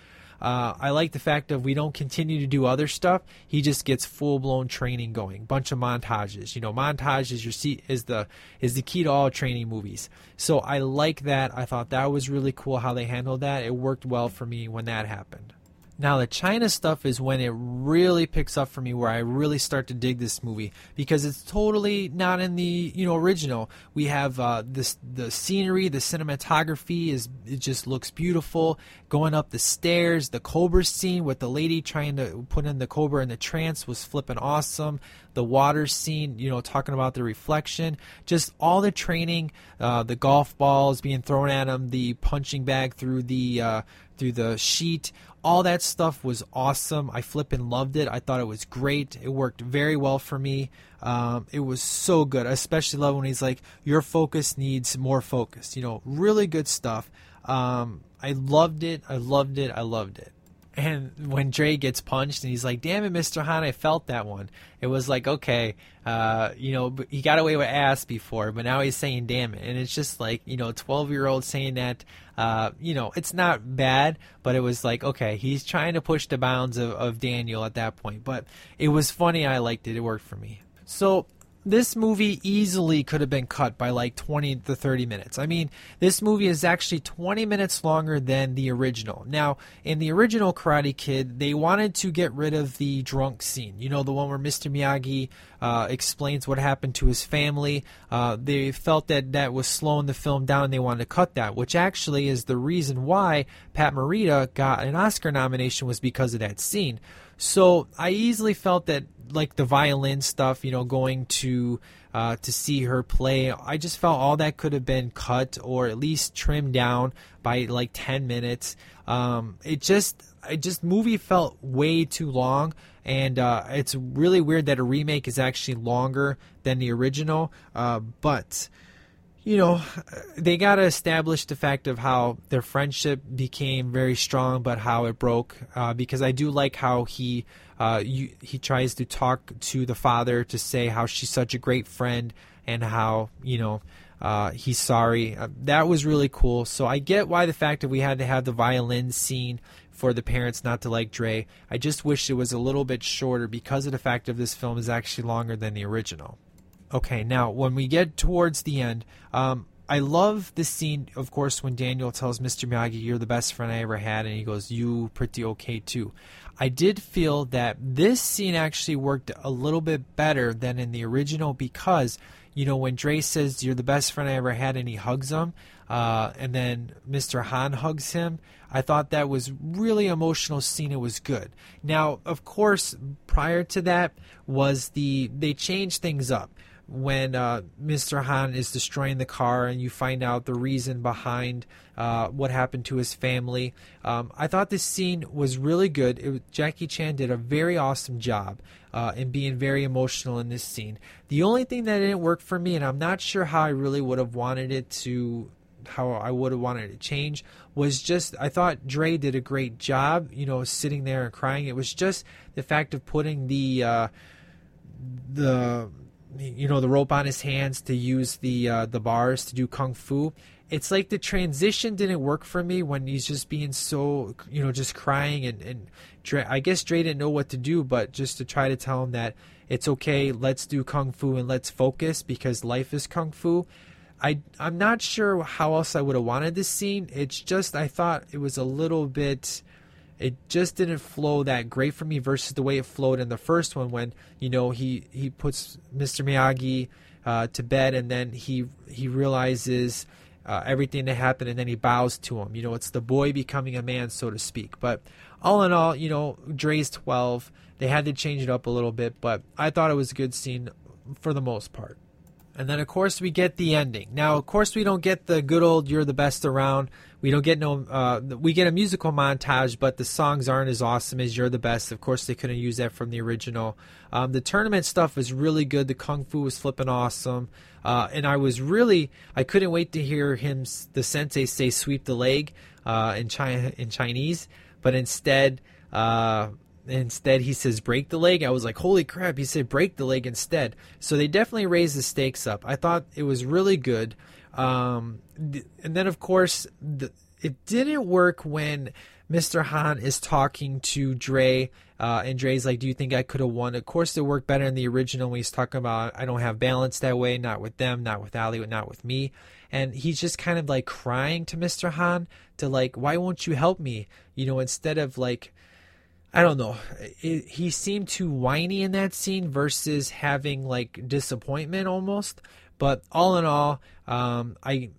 uh, I like the fact that we don't continue to do other stuff. He just gets full blown training going. Bunch of montages. You know, montage is your seat is the is the key to all training movies. So I like that. I thought that was really cool how they handled that. It worked well for me when that happened. Now the China stuff is when it really picks up for me where I really start to dig this movie because it's totally not in the you know original. We have uh, this the scenery, the cinematography is it just looks beautiful. Going up the stairs, the Cobra scene with the lady trying to put in the Cobra in the trance was flipping awesome. The water scene, you know, talking about the reflection, just all the training, uh, the golf balls being thrown at him, the punching bag through the uh, through the sheet all that stuff was awesome. I flippin' loved it. I thought it was great. It worked very well for me. Um, it was so good. I especially love when he's like, "Your focus needs more focus." You know, really good stuff. Um, I loved it. I loved it. I loved it. And when Dre gets punched and he's like, "Damn it, Mr. Han, I felt that one." It was like, okay, uh, you know, he got away with ass before, but now he's saying "damn it," and it's just like, you know, twelve year old saying that. Uh, you know, it's not bad, but it was like, okay, he's trying to push the bounds of, of Daniel at that point. But it was funny. I liked it. It worked for me. So this movie easily could have been cut by like 20 to 30 minutes. I mean, this movie is actually 20 minutes longer than the original. Now, in the original Karate Kid, they wanted to get rid of the drunk scene. You know, the one where Mr. Miyagi uh, explains what happened to his family. Uh, they felt that that was slowing the film down. and They wanted to cut that, which actually is the reason why Pat Morita got an Oscar nomination was because of that scene. So I easily felt that like the violin stuff, you know, going to uh, to see her play. I just felt all that could have been cut or at least trimmed down by like ten minutes. Um, it just it just movie felt way too long, and uh, it's really weird that a remake is actually longer than the original. Uh, but you know, they got to establish the fact of how their friendship became very strong, but how it broke. Uh, because I do like how he uh, you, he tries to talk to the father to say how she's such a great friend and how you know uh, he's sorry. Uh, that was really cool. So I get why the fact that we had to have the violin scene for the parents not to like Dre. I just wish it was a little bit shorter because of the fact of this film is actually longer than the original. Okay, now when we get towards the end, um, I love this scene, of course, when Daniel tells Mr. Miyagi, "You're the best friend I ever had," and he goes, "You pretty okay too." I did feel that this scene actually worked a little bit better than in the original because, you know, when Dre says, "You're the best friend I ever had," and he hugs him, uh, and then Mr. Han hugs him. I thought that was really emotional scene. It was good. Now, of course, prior to that was the they changed things up when uh, Mr. Han is destroying the car and you find out the reason behind uh, what happened to his family. Um, I thought this scene was really good. It, Jackie Chan did a very awesome job uh, in being very emotional in this scene. The only thing that didn't work for me, and I'm not sure how I really would have wanted it to. How I would have wanted it to change was just I thought Dre did a great job, you know, sitting there and crying. It was just the fact of putting the uh, the you know the rope on his hands to use the uh, the bars to do kung fu it's like the transition didn't work for me when he's just being so you know just crying and and Dre, I guess Dre didn't know what to do but just to try to tell him that it's okay let's do kung fu and let's focus because life is kung fu I I'm not sure how else I would have wanted this scene. It's just I thought it was a little bit it just didn't flow that great for me versus the way it flowed in the first one when you know he he puts Mr. Miyagi uh, to bed and then he he realizes uh, everything that happened and then he bows to him. You know, it's the boy becoming a man, so to speak. But all in all, you know, Dre's 12. They had to change it up a little bit, but I thought it was a good scene for the most part. And then, of course, we get the ending. Now, of course, we don't get the good old "You're the best around." We don't get no. Uh, we get a musical montage, but the songs aren't as awesome as "You're the best." Of course, they couldn't use that from the original. Um, the tournament stuff was really good. The kung fu was flipping awesome, uh, and I was really. I couldn't wait to hear him, the sensei, say "sweep the leg" uh, in China in Chinese, but instead. Instead, he says break the leg. I was like, holy crap, he said break the leg instead. So they definitely raised the stakes up. I thought it was really good. Um, and then, of course, the, it didn't work when Mr. Han is talking to Dre, uh, and Dre's like, "Do you think I could have won?" Of course, it worked better in the original when he's talking about, "I don't have balance that way, not with them, not with Ali, not with me." And he's just kind of like crying to Mr. Han to like, "Why won't you help me?" You know, instead of like I don't know. It, he seemed too whiny in that scene versus having like disappointment almost. But all in all, um, I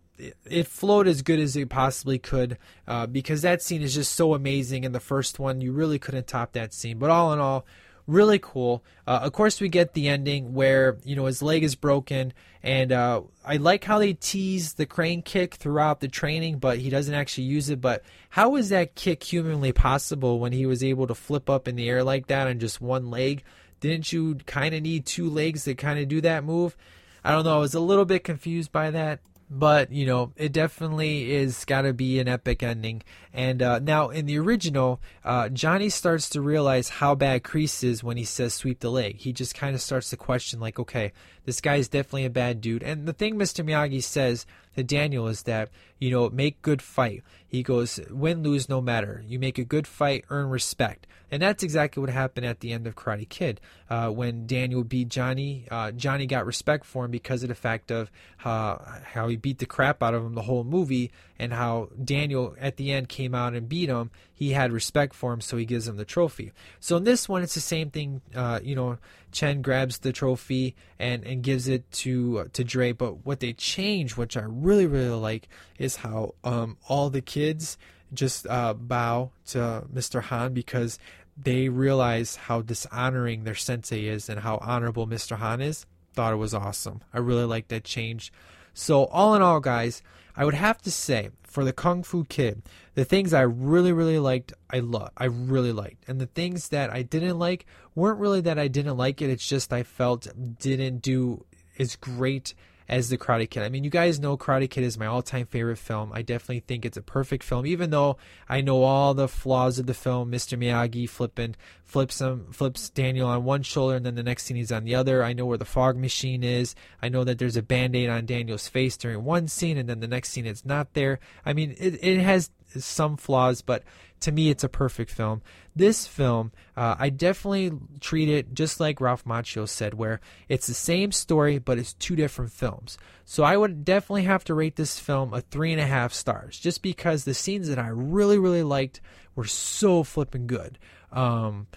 it flowed as good as it possibly could uh, because that scene is just so amazing. In the first one, you really couldn't top that scene. But all in all, really cool. Uh, of course, we get the ending where you know his leg is broken, and uh, I like how they tease the crane kick throughout the training, but he doesn't actually use it. But how is that kick humanly possible when he was able to flip up in the air like that on just one leg? Didn't you kind of need two legs to kind of do that move? I don't know. I was a little bit confused by that but you know it definitely is got to be an epic ending. And uh, now in the original uh, johnny starts to realize how bad kreese is when he says sweep the leg he just kind of starts to question like okay this guy is definitely a bad dude. And the thing mr miyagi says to daniel is that you know make good fight. He goes win lose no matter. You make a good fight earn respect. And that's exactly what happened at the end of Karate Kid. Uh, when Daniel beat Johnny, uh, Johnny got respect for him because of the fact of uh, how he beat the crap out of him the whole movie, and how Daniel at the end came out and beat him. He had respect for him, so he gives him the trophy. So in this one, it's the same thing. Uh, you know, Cheng grabs the trophy and, and gives it to uh, to Dre. But what they change, which I really really like, is how um, all the kids just uh, bow to Mr. Han because they realize how dishonoring their sensei is and how honorable Mr. Han is. Thought it was awesome. I really like that change. So, all in all, guys, I would have to say for the Kung Fu Kid, the things I really, really liked, I love, I really liked, and the things that I didn't like weren't really that I didn't like it. It's just I felt didn't do as great as the Karate Kid. I mean, you guys know Karate Kid is my all-time favorite film. I definitely think it's a perfect film, even though I know all the flaws of the film. Mr. Miyagi flipping flips him, flips Daniel on one shoulder, and then the next scene he's on the other. I know where the fog machine is. I know that there's a band-aid on Daniel's face during one scene, and then the next scene it's not there. I mean, it, it has some flaws, but to me, it's a perfect film. This film, uh, I definitely treat it just like Ralph Macchio said, where it's the same story, but it's two different films. So I would definitely have to rate this film a three and a half stars, just because the scenes that I really, really liked were so flipping good. Um,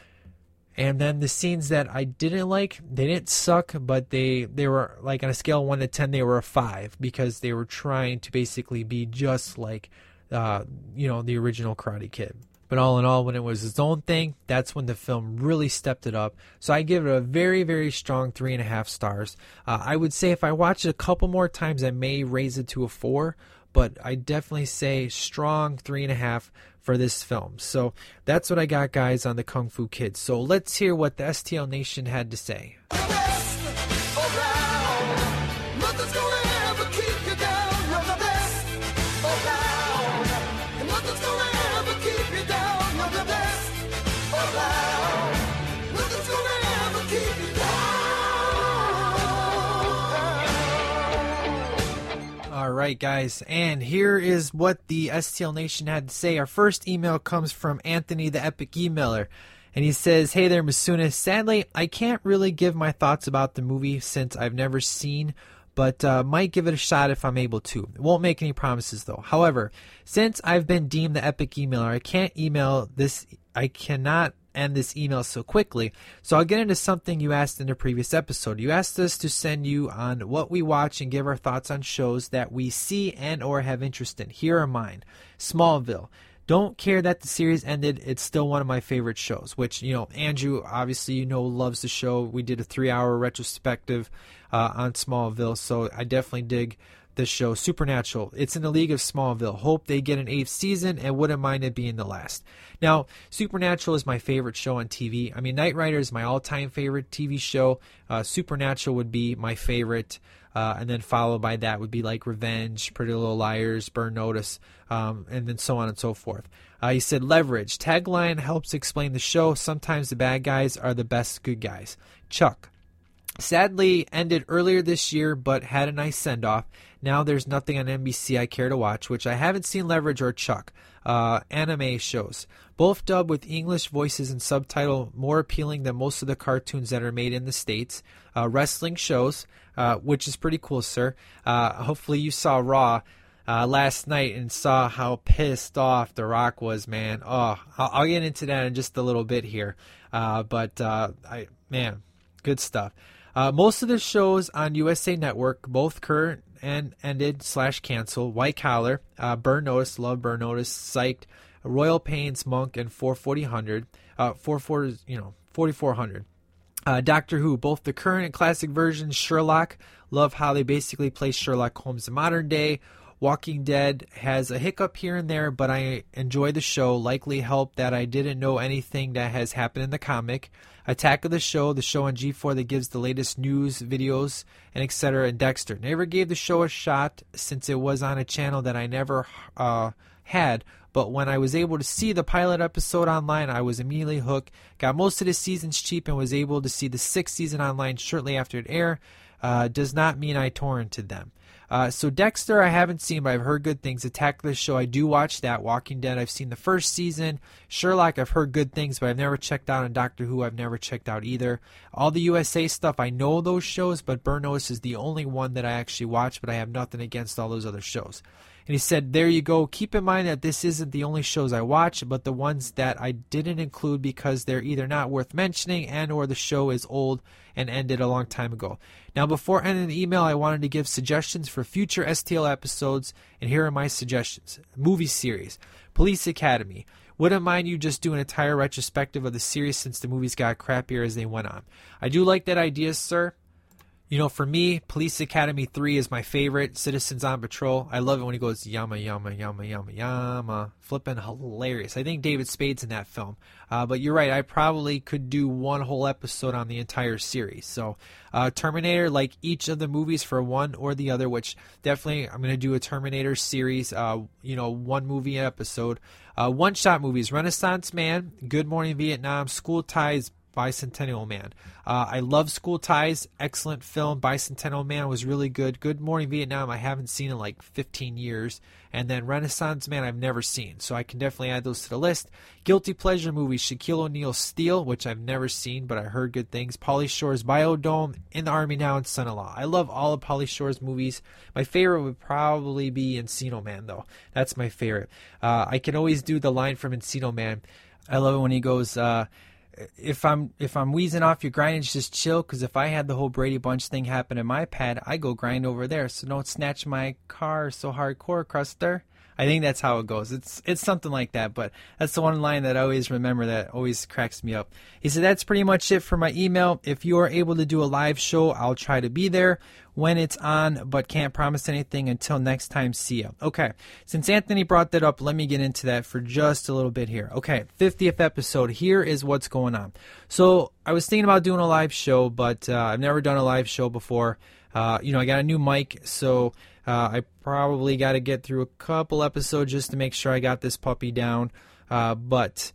and then the scenes that I didn't like, they didn't suck, but they they were like on a scale of one to ten, they were a five because they were trying to basically be just like uh, you know, the original Karate Kid. But all in all, when it was its own thing, that's when the film really stepped it up. So I give it a very, very strong three and a half stars. Uh, I would say if I watch it a couple more times, I may raise it to a four, but I definitely say strong three and a half for this film. So that's what I got, guys, on the Kung Fu Kids. So let's hear what the STL Nation had to say. Right, guys, and here is what the STL Nation had to say. Our first email comes from Anthony, the Epic Emailer, and he says, "Hey there, Masuna. Sadly, I can't really give my thoughts about the movie since I've never seen but uh, might give it a shot if I'm able to. Won't make any promises though. However, since I've been deemed the epic emailer, I can't email this. I cannot end this email so quickly. So I'll get into something you asked in the previous episode. You asked us to send you on what we watch and give our thoughts on shows that we see and or have interest in. Here are mine. Smallville. Don't care that the series ended. It's still one of my favorite shows, which, you know, Andrew, obviously, you know, loves the show. We did a three hour retrospective uh, on Smallville, so I definitely dig this show. Supernatural. It's in the league of Smallville. Hope they get an eighth season and wouldn't mind it being the last. Now, Supernatural is my favorite show on TV. I mean, Knight Rider is my all time favorite TV show. Uh, Supernatural would be my favorite. Uh, and then followed by that would be like Revenge, Pretty Little Liars, Burn Notice, um, and then so on and so forth. Uh, he said, Leverage. Tagline helps explain the show. Sometimes the bad guys are the best good guys. Chuck. Sadly, ended earlier this year, but had a nice send off. Now there's nothing on NBC I care to watch, which I haven't seen Leverage or Chuck. Uh, anime shows. Both dubbed with English voices and subtitle, more appealing than most of the cartoons that are made in the States. Uh, wrestling shows, uh, which is pretty cool, sir. Uh, hopefully, you saw Raw. Uh, last night and saw how pissed off The Rock was, man. Oh, I'll, I'll get into that in just a little bit here. Uh, but I, man, good stuff. Most of the shows on USA Network, both current and ended slash cancel. White Collar, uh, Burn Notice, Love Burn Notice, Psyched, Royal Pains, Monk, and 4400, uh, 44, you know, 4400. Uh, Doctor Who, both the current and classic versions. Sherlock, love how they basically play Sherlock Holmes in modern day. Walking Dead has a hiccup here and there, but I enjoy the show. Likely helped that I didn't know anything that has happened in the comic. Attack of the Show, the show on G4 that gives the latest news, videos, and etc. And Dexter. Never gave the show a shot since it was on a channel that I never uh, had. But when I was able to see the pilot episode online, I was immediately hooked. Got most of the seasons cheap and was able to see the sixth season online shortly after it aired. Uh, does not mean I torrented them. Uh, so Dexter, I haven't seen, but I've heard good things. Attack the Show, I do watch that. Walking Dead, I've seen the first season. Sherlock, I've heard good things, but I've never checked out. And Doctor Who, I've never checked out either. All the USA stuff, I know those shows, but Burn Notice is the only one that I actually watch. But I have nothing against all those other shows. And he said, There you go. Keep in mind that this isn't the only shows I watch, but the ones that I didn't include because they're either not worth mentioning and or the show is old and ended a long time ago. Now, before ending the email, I wanted to give suggestions for future STL episodes, and here are my suggestions. Movie series, Police Academy. Wouldn't mind you just do an entire retrospective of the series since the movies got crappier as they went on. I do like that idea, sir. You know, for me, Police Academy 3 is my favorite. Citizens on Patrol. I love it when he goes yama, yama, yama, yama, yama. Flipping hilarious. I think David Spade's in that film. Uh, but you're right, I probably could do one whole episode on the entire series. So, uh, Terminator, like each of the movies for one or the other, which definitely I'm going to do a Terminator series, uh, you know, one movie episode. Uh, one shot movies Renaissance Man, Good Morning Vietnam, School Ties, Bicentennial Man. Uh, I love School Ties, excellent film. Bicentennial Man was really good. Good Morning Vietnam, I haven't seen in like 15 years. And then Renaissance Man, I've never seen. So I can definitely add those to the list. Guilty Pleasure movies Shaquille O'Neal Steel, which I've never seen, but I heard good things. Pauly Shore's Biodome, In the Army Now, and Son in Law. I love all of Pauly Shore's movies. My favorite would probably be Encino Man, though. That's my favorite. Uh, I can always do the line from Encino Man. I love it when he goes, uh, if I'm if I'm wheezing off your grindage, just chill. Because if I had the whole Brady Bunch thing happen in my pad, I go grind over there. So don't snatch my car so hardcore, Cruster. I think that's how it goes. It's it's something like that, but that's the one line that I always remember that always cracks me up. He said that's pretty much it for my email. If you are able to do a live show, I'll try to be there when it's on, but can't promise anything until next time. See ya. Okay. Since Anthony brought that up, let me get into that for just a little bit here. Okay. 50th episode. Here is what's going on. So I was thinking about doing a live show, but uh, I've never done a live show before. Uh, you know, I got a new mic, so uh, I probably got to get through a couple episodes just to make sure I got this puppy down. Uh, but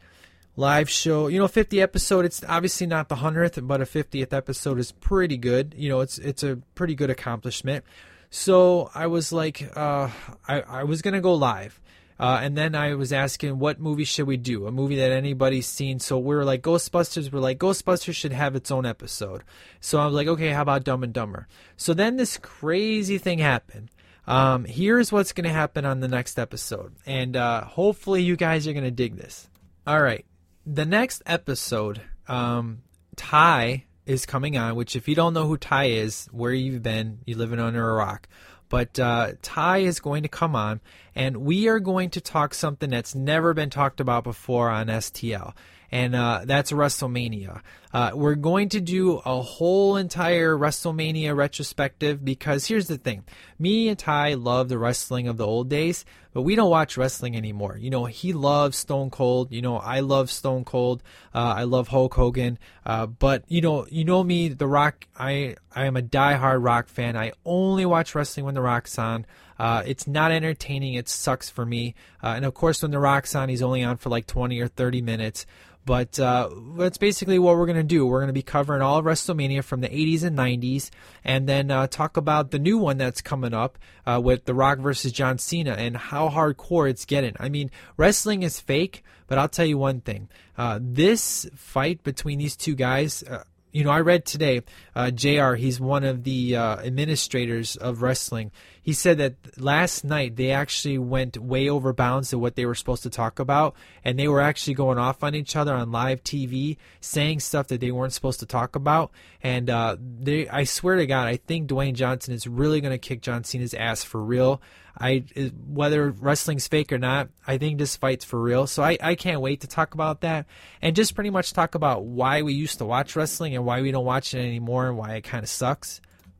live show, you know, 50 episode. It's obviously not the hundredth, but a 50th episode is pretty good. You know, it's it's a pretty good accomplishment. So I was like, uh, I I was gonna go live. Uh, and then I was asking, what movie should we do? A movie that anybody's seen. So we were like, Ghostbusters. We're like, Ghostbusters should have its own episode. So I was like, okay, how about Dumb and Dumber? So then this crazy thing happened. Um, here's what's going to happen on the next episode. And uh, hopefully you guys are going to dig this. All right. The next episode, um, Ty is coming on, which if you don't know who Ty is, where you've been, you're living under a rock. But uh, Ty is going to come on, and we are going to talk something that's never been talked about before on STL, and uh, that's WrestleMania. Uh, we're going to do a whole entire WrestleMania retrospective because here's the thing: me and Ty love the wrestling of the old days, but we don't watch wrestling anymore. You know, he loves Stone Cold. You know, I love Stone Cold. Uh, I love Hulk Hogan. Uh, but you know, you know me, The Rock. I I am a diehard Rock fan. I only watch wrestling when The Rock's on. Uh, it's not entertaining. It sucks for me. Uh, and of course, when The Rock's on, he's only on for like 20 or 30 minutes. But uh, that's basically what we're going to do. We're going to be covering all of WrestleMania from the 80s and 90s, and then uh, talk about the new one that's coming up uh, with The Rock versus John Cena and how hardcore it's getting. I mean, wrestling is fake, but I'll tell you one thing: uh, this fight between these two guys uh, you know, I read today, uh, JR, he's one of the uh, administrators of wrestling. He said that last night they actually went way over bounds to what they were supposed to talk about, and they were actually going off on each other on live TV, saying stuff that they weren't supposed to talk about. And uh, they, I swear to God, I think Dwayne Johnson is really going to kick John Cena's ass for real. I whether wrestling's fake or not, I think this fight's for real. So I, I can't wait to talk about that and just pretty much talk about why we used to watch wrestling and why we don't watch it anymore and why it kind of sucks.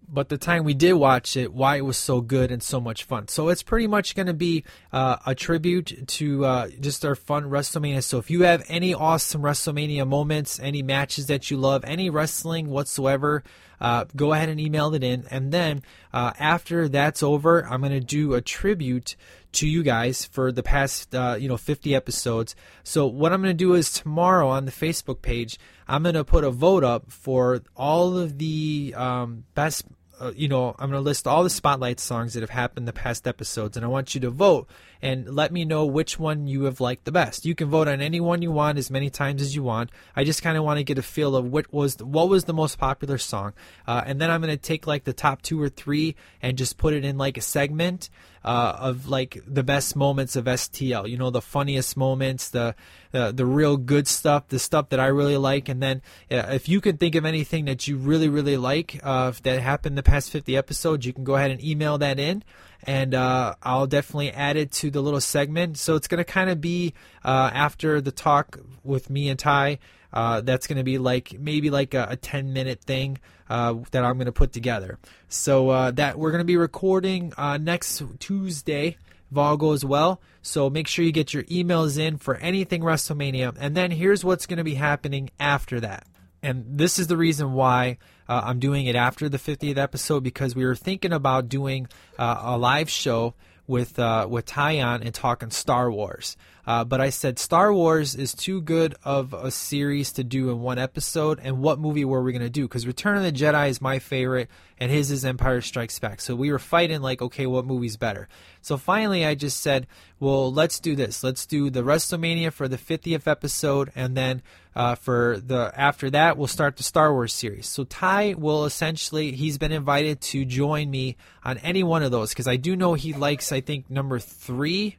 But the time we did watch it, why it was so good and so much fun. So it's pretty much going to be uh, a tribute to uh, just our fun WrestleMania. So if you have any awesome WrestleMania moments, any matches that you love, any wrestling whatsoever, uh, go ahead and email it in. And then uh, after that's over, I'm going to do a tribute to you guys for the past uh, you know 50 episodes. So what I'm going to do is tomorrow on the Facebook page, I'm going to put a vote up for all of the um, best uh, you know, I'm going to list all the spotlight songs that have happened the past episodes, and I want you to vote and let me know which one you have liked the best. You can vote on any one you want as many times as you want. I just kind of want to get a feel of what was the, what was the most popular song, uh, and then I'm going to take like the top two or three and just put it in like a segment uh, of like the best moments of STL. You know, the funniest moments, the uh, the real good stuff, the stuff that I really like, and then uh, if you can think of anything that you really really like uh, that happened the past 50 episodes, you can go ahead and email that in and uh, I'll definitely add it to the little segment. So it's going to kind of be uh, after the talk with me and Ty. Uh, that's going to be like maybe like a, a 10 minute thing uh, that I'm going to put together. So uh, that we're going to be recording next Tuesday if all goes well. So make sure you get your emails in for anything WrestleMania. And then here's what's going to be happening after that. And this is the reason why uh, I'm doing it after the 50th episode because we were thinking about doing uh, a live show with uh, with Tyon and talking Star Wars. Uh, but I said Star Wars is too good of a series to do in one episode. And what movie were we going to do? Because Return of the Jedi is my favorite, and his is Empire Strikes Back. So we were fighting like, okay, what movie's better? So finally, I just said, well, let's do this. Let's do the WrestleMania for the 50th episode, and then uh, for the after that, we'll start the Star Wars series. So Ty will essentially he's been invited to join me on any one of those because I do know he likes I think number three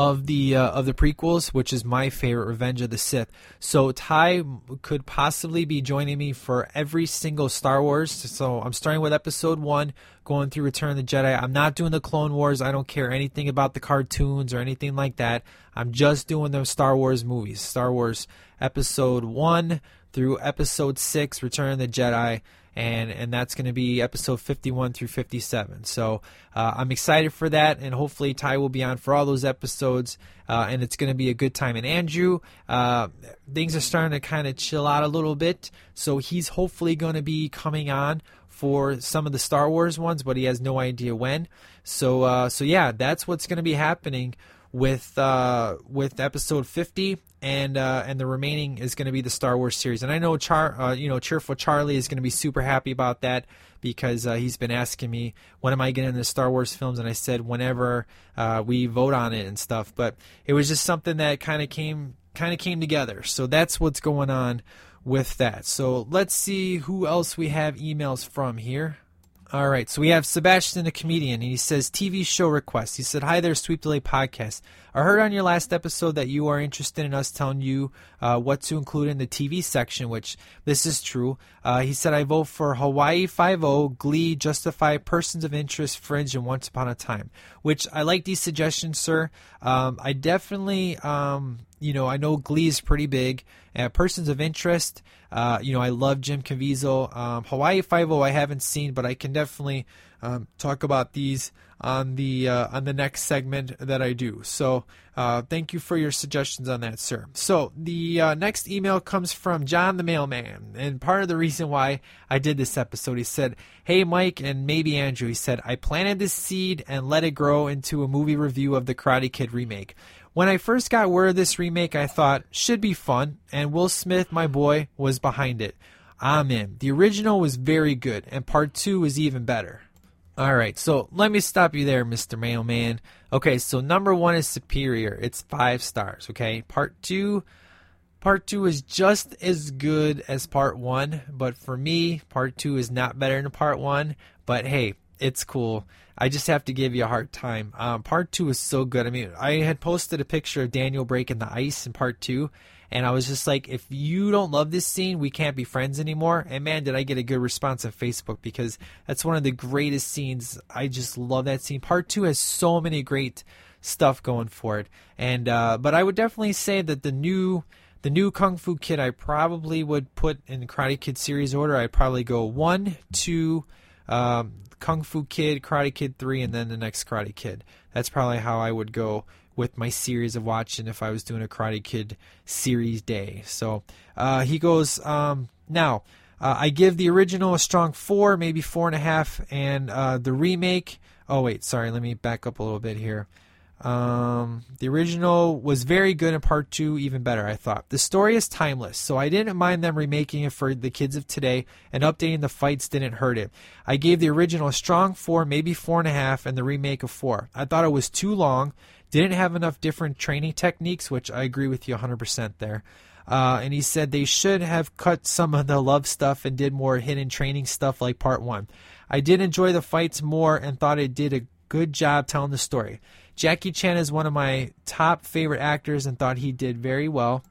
of the uh, of the prequels, which is my favorite, Revenge of the Sith. So Ty could possibly be joining me for every single Star Wars. So I'm starting with Episode One, going through Return of the Jedi. I'm not doing the Clone Wars. I don't care anything about the cartoons or anything like that. I'm just doing the Star Wars movies. Star Wars Episode One through Episode Six, Return of the Jedi and and that's going to be episode 51 through 57. So uh, I'm excited for that, and hopefully Ty will be on for all those episodes, uh, and it's going to be a good time. And Andrew, uh, things are starting to kind of chill out a little bit, so he's hopefully going to be coming on for some of the Star Wars ones, but he has no idea when. So uh, so yeah, that's what's going to be happening with uh, with episode 50 and uh, and the remaining is going to be the Star Wars series. And I know Char, uh, you know, cheerful Charlie is going to be super happy about that because uh, he's been asking me when am I getting the Star Wars films, and I said whenever uh, we vote on it and stuff. But it was just something that kind of came kind of came together. So that's what's going on with that. So let's see who else we have emails from here. All right, so we have Sebastian, the comedian, and he says TV show request. He said, "Hi there, Sweep the Leg podcast. I heard on your last episode that you are interested in us telling you uh, what to include in the TV section, which this is true." Uh, he said, "I vote for Hawaii Five O, Glee, Justified, Persons of Interest, Fringe, and Once Upon a Time." Which I like these suggestions, sir. Um, I definitely, um, you know, I know Glee is pretty big. Uh, Persons of Interest. Uh, you know, I love Jim Caviezel. Um, Hawaii Five O I haven't seen, but I can definitely um, talk about these on the uh, on the next segment that I do. So uh, thank you for your suggestions on that, sir. So the uh, next email comes from John the mailman, and part of the reason why I did this episode, he said, "Hey Mike and maybe Andrew," he said, "I planted this seed and let it grow into a movie review of the Karate Kid remake." When I first got word of this remake, I thought, should be fun, and Will Smith, my boy, was behind it. Ah, I'm in. The original was very good, and part two was even better. Alright, so let me stop you there, Mr. Mailman. Okay, so number one is superior. It's five stars, okay? Part two Part two is just as good as part one, but for me, part two is not better than part one. But hey, it's cool. I just have to give you a hard time. Um, part two is so good. I mean, I had posted a picture of Daniel breaking the ice in part two, and I was just like, if you don't love this scene, we can't be friends anymore. And man, did I get a good response on Facebook because that's one of the greatest scenes. I just love that scene. Part two has so many great stuff going for it, and uh, but I would definitely say that the new the new Kung Fu Kid I probably would put in the Karate Kid series order. I'd probably go one, two, um, Kung Fu Kid, Karate Kid 3, and then the next Karate Kid. That's probably how I would go with my series of watching if I was doing a Karate Kid series day. So uh, he goes, um, now, uh, I give the original a strong four, maybe four and a half, and uh, the remake. Oh, wait, sorry, let me back up a little bit here. Um, the original was very good in part two, even better, I thought. The story is timeless, so I didn't mind them remaking it for the kids of today, and updating the fights didn't hurt it. I gave the original a strong four, maybe four and a half, and the remake a four. I thought it was too long, didn't have enough different training techniques, which I agree with you 100% there. Uh, and he said they should have cut some of the love stuff and did more hidden training stuff like part one. I did enjoy the fights more and thought it did a good job telling the story. Jackie Chan is one of my top favorite actors and thought he did very well.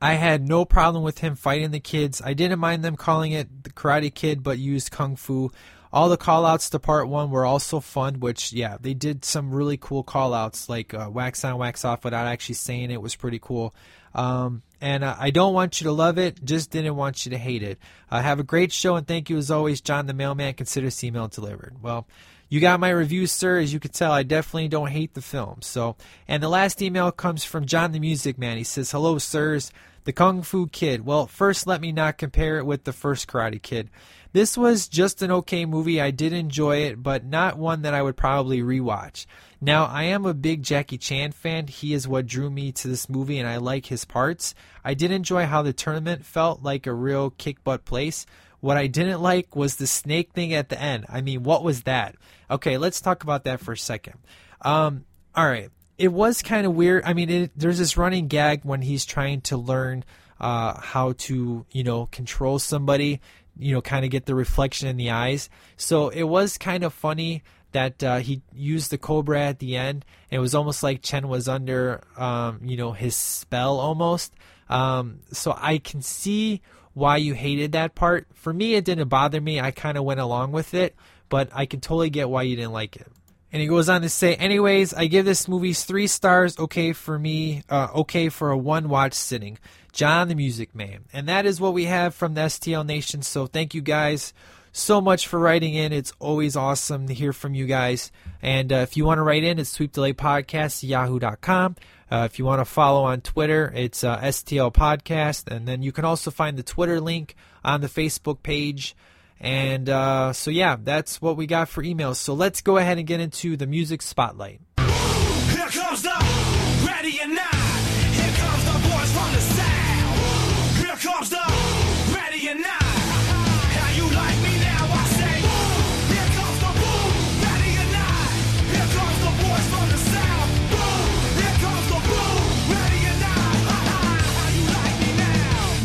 I had no problem with him fighting the kids. I didn't mind them calling it the Karate Kid, but used Kung Fu. All the callouts to part one were also fun, which, yeah, they did some really cool callouts, like uh, wax on, wax off, without actually saying it was pretty cool. Um, and uh, I don't want you to love it, just didn't want you to hate it. Uh, have a great show, and thank you as always, John the Mailman. Consider email delivered. Well, you got my review, sir. As you can tell, I definitely don't hate the film. So, and the last email comes from John the Music Man. He says, "Hello, sirs. The Kung Fu Kid. Well, first, let me not compare it with the first Karate Kid. This was just an okay movie. I did enjoy it, but not one that I would probably rewatch. Now, I am a big Jackie Chan fan. He is what drew me to this movie, and I like his parts. I did enjoy how the tournament felt like a real kick butt place. What I didn't like was the snake thing at the end. I mean, what was that? Okay, let's talk about that for a second. Um, all right, it was kind of weird. I mean, it, there's this running gag when he's trying to learn uh, how to, you know, control somebody, you know, kind of get the reflection in the eyes. So it was kind of funny that uh, he used the cobra at the end. It was almost like Cheng was under, um, you know, his spell almost. Um, so I can see why you hated that part. For me, it didn't bother me. I kind of went along with it, but I can totally get why you didn't like it. And he goes on to say, anyways, I give this movie three stars. Okay for me. Uh, okay for a one watch sitting. John the Music Man. And that is what we have from the STL Nation. So thank you guys so much for writing in. It's always awesome to hear from you guys. And uh, if you want to write in, it's sweepdelaypodcast yahoo.com. Uh, if you want to follow on Twitter, it's uh, STL Podcast. And then you can also find the Twitter link on the Facebook page. And uh, so, yeah, that's what we got for emails. So let's go ahead and get into the music spotlight. Here comes the ready or not. Here comes the from the. Here comes the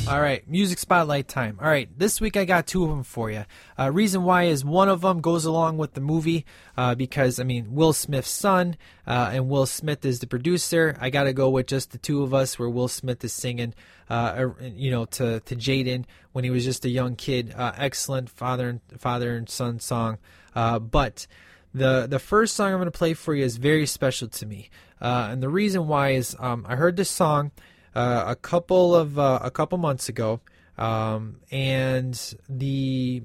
All right, music spotlight time. All right, this week I got two of them for you. Uh, reason why is one of them goes along with the movie uh, because I mean Will Smith's son uh, and Will Smith is the producer. I got to go with just the two of us where Will Smith is singing, uh, you know, to to Jaden when he was just a young kid. Uh, excellent father and father and son song, uh, but. The, the first song I'm going to play for you is very special to me, and the reason why is um, I heard this song uh, a couple of uh, a couple months ago, um, and the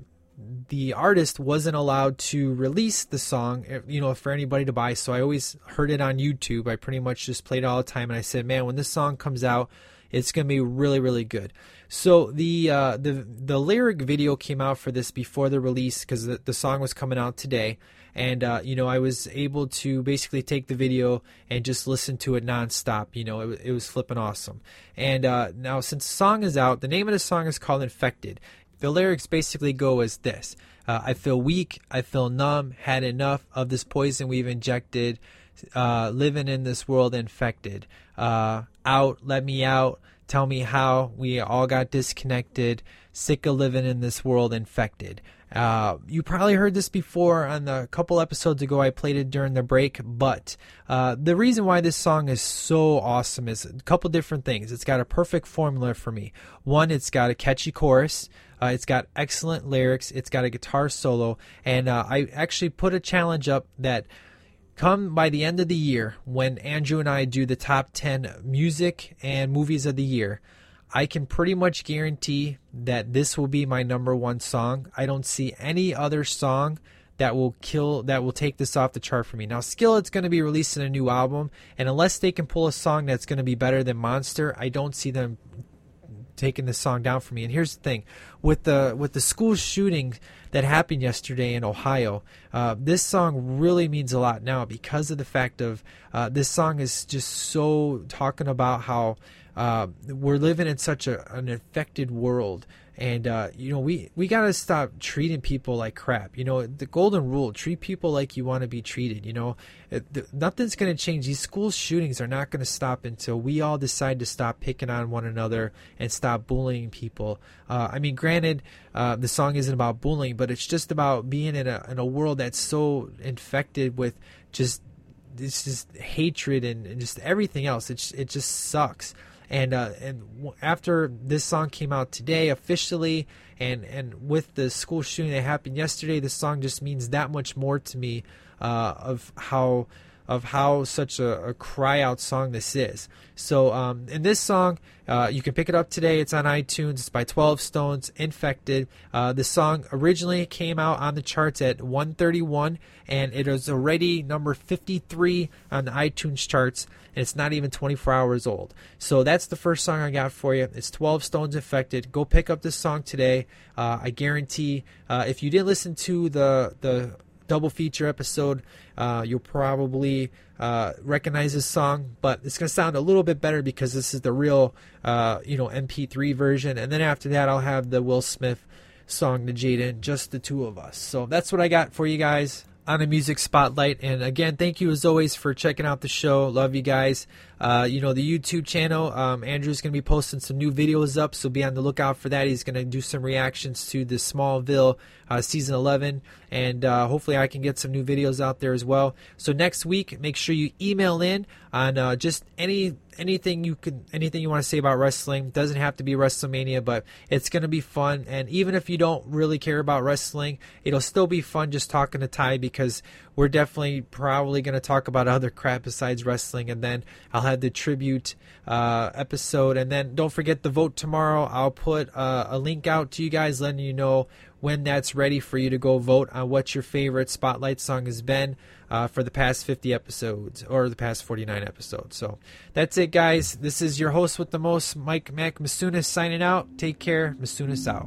the artist wasn't allowed to release the song, eh, you know, for anybody to buy. So I always heard it on YouTube. I pretty much just played it all the time, and I said, "Man, when this song comes out, it's gonna be really, really good." So the uh, the the lyric video came out for this before the release because the, the song was coming out today, and uh, you know I was able to basically take the video and just listen to it nonstop. You know, it, it was flipping awesome. And uh, now since the song is out, the name of the song is called "Infected." The lyrics basically go as this: uh, "I feel weak, I feel numb, had enough of this poison we've injected, uh, living in this world infected. Uh, out, let me out." Tell me how we all got disconnected, sick of living in this world infected. Uh, you probably heard this before on the couple episodes ago. I played it during the break, but uh, the reason why this song is so awesome is a couple different things. It's got a perfect formula for me. One, it's got a catchy chorus. Uh, it's got excellent lyrics. It's got a guitar solo, and uh, I actually put a challenge up that come by the end of the year when Andrew and I do the top 10 music and movies of the year, I can pretty much guarantee that this will be my number one song. I don't see any other song that will kill that will take this off the chart for me. Now Skillet's going to be releasing a new album and unless they can pull a song that's going to be better than Monster, I don't see them taking this song down for me. And here's the thing: with the with the school shooting that happened yesterday in Ohio, uh, this song really means a lot now because of the fact of uh, this song is just so talking about how uh, we're living in such a, an infected world and uh, you know we we got to stop treating people like crap. You know the golden rule treat people like you want to be treated you know? It, the, nothing's to change. These school shootings are not to stop until we all decide to stop picking on one another and stop bullying people. Uh, i mean granted uh, the song isn't about bullying but it's just about being in a, in a world that's so infected with just this just hatred and, and just everything else. It, it just sucks and uh, and after this song came out today officially, and and with the school shooting that happened yesterday, the song just means that much more to me uh, of how of how such a, a, cry out song this is. So, um, in this song, uh, you can pick it up today. It's on iTunes. It's by 12 Stones, Infected. Uh, the song originally came out on the charts at 131, and it is already number 53 on the iTunes charts, and it's not even 24 hours old. So, that's the first song I got for you. It's 12 Stones, Infected. Go pick up this song today. Uh, I guarantee uh, if you didn't listen to the, the double feature episode. Uh, you'll probably uh, recognize this song, but it's going to sound a little bit better because this is the real, uh, you know, MP3 version. And then after that, I'll have the Will Smith song to Jaden, just the two of us. So that's what I got for you guys on a music spotlight. And again, thank you as always for checking out the show. Love you guys. Uh, you know, the YouTube channel, um, Andrew's going to be posting some new videos up, so be on the lookout for that. He's going to do some reactions to the Smallville uh, season 11, and uh, hopefully I can get some new videos out there as well. So next week, make sure you email in on uh, just any anything you can anything you want to say about wrestling doesn't have to be WrestleMania, but it's going to be fun. And even if you don't really care about wrestling, it'll still be fun just talking to Ty because we're definitely probably going to talk about other crap besides wrestling. And then I'll have the tribute uh, episode, and then don't forget the vote tomorrow. I'll put uh, a link out to you guys, letting you know when that's ready for you to go vote on what your favorite spotlight song has been uh, for the past 50 episodes or the past 49 episodes. So that's it, guys. This is your host with the most, Mike Mac Masunas, signing out. Take care. Masunas out.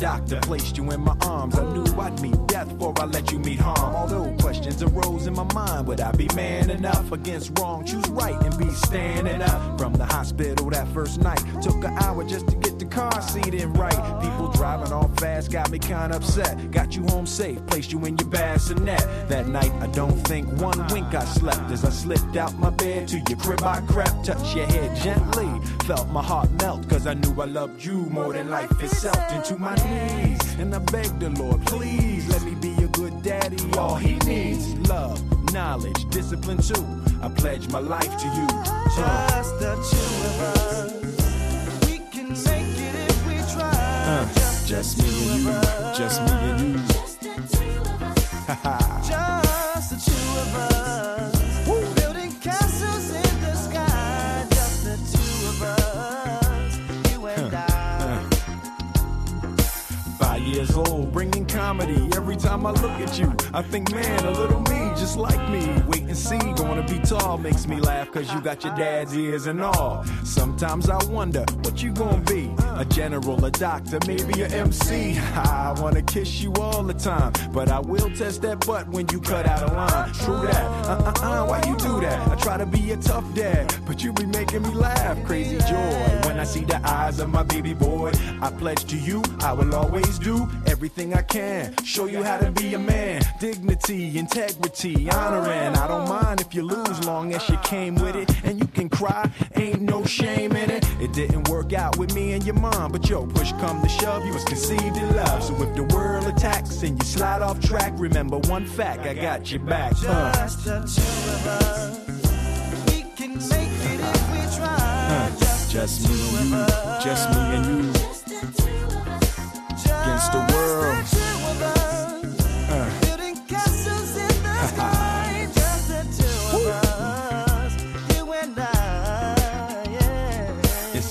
Doctor placed you in my arms, I knew I'd meet death before I let you meet harm. Although questions arose in my mind, would I be man enough against wrong? Choose right and be standing up. From the hospital that first night, took an hour just to get car seat in right. People driving all fast got me kinda upset. Got you home safe, placed you in your bassinet. That night, I don't think one wink I slept as I slipped out my bed to your crib. I crept, touched your head gently, felt my heart melt, cause I knew I loved you more than life itself. Into my knees, and I begged the Lord, please let me be a good daddy. All he needs, love, knowledge, discipline too. I pledge my life to you. Just the two of us. Uh, just me and you, just me and you. Just the two of us. Building castles in the sky. Just the two of us. You and I. Five years old, bringing comedy. Every time I look at you, I think, man, a little me, just like me. Wait and see, gonna be tall makes me laugh, cause you got your dad's ears and all. Sometimes I wonder what you gonna be a general, a doctor, maybe a MC. I wanna kiss you all the time, but I will test that butt when you cut out a line. True that, uh uh uh, why you do that? I try to be a tough dad, but you be making me laugh. Crazy joy when I see the eyes of my baby boy. I pledge to you, I will always do everything I can. Show you how to be a man. Dignity, integrity, honoring. I don't mind if you lose, long as you came with it. And you can cry, ain't no shame in it. It didn't work out with me and your mom, but yo, push come to shove, you was conceived in love. So if the world attacks and you slide off track, remember one fact, I got your back. Uh, Just the two of us. We can make it if we try. Just, just me and you, just me and you. Against the world.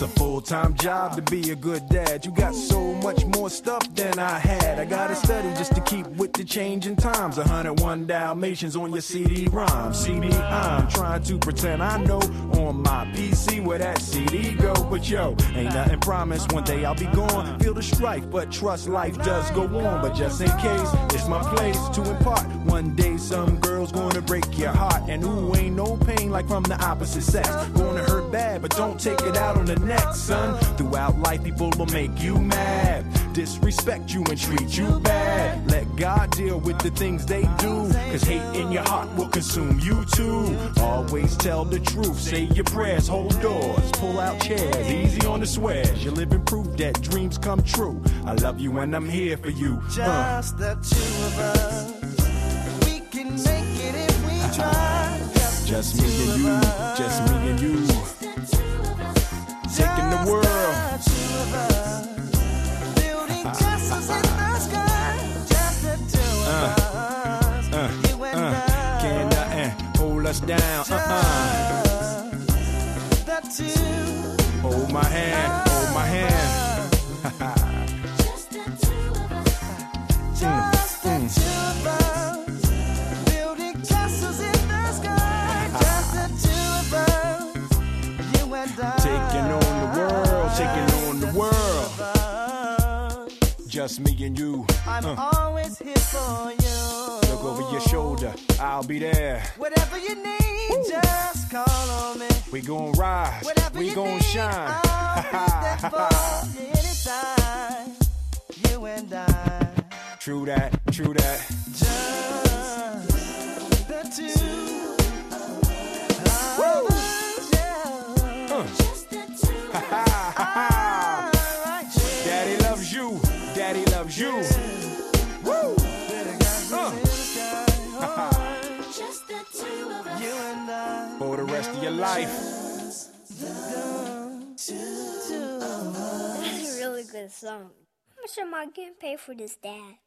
A full time job to be a good dad. You got so much more stuff than I had. I gotta study just to keep with the changing times. 101 Dalmatians on your CD ROM. CD, I'm trying to pretend I know on my PC where that CD go. But yo, ain't nothing promised. One day I'll be gone. Feel the strife, but trust life does go on. But just in case, it's my place to impart. One day some girl's gonna break your heart. And ooh, ain't no pain like from the opposite sex. Gonna hurt bad, but don't take it out on the next son. Throughout life, people will make you mad, disrespect you and treat you bad. Let God deal with the things they do, cause hate in your heart will consume you too. Always tell the truth, say your prayers, hold doors, pull out chairs, easy on the swears. You're living proof that dreams come true. I love you and I'm here for you. Uh. Just the two of us. We can make it if we try. Just, Just me and you, just me and you. Taking the world. the two of us. Building uh, castles in the sky. Just the two of uh, us. Uh, and uh, can't nothing uh, hold us down. Uh-uh. Just the two. Hold my hand, hold my hand. Just me and you. I'm Uh, always here for you. Look over your shoulder, I'll be there. Whatever you need, just call on me. We gon' rise, Whatever we gon' shine. I'll be anytime. You and I. True that, true that. Just the two you. Woo! You. For the rest of your life. This is a really good song. How much am I getting paid for this, Dad?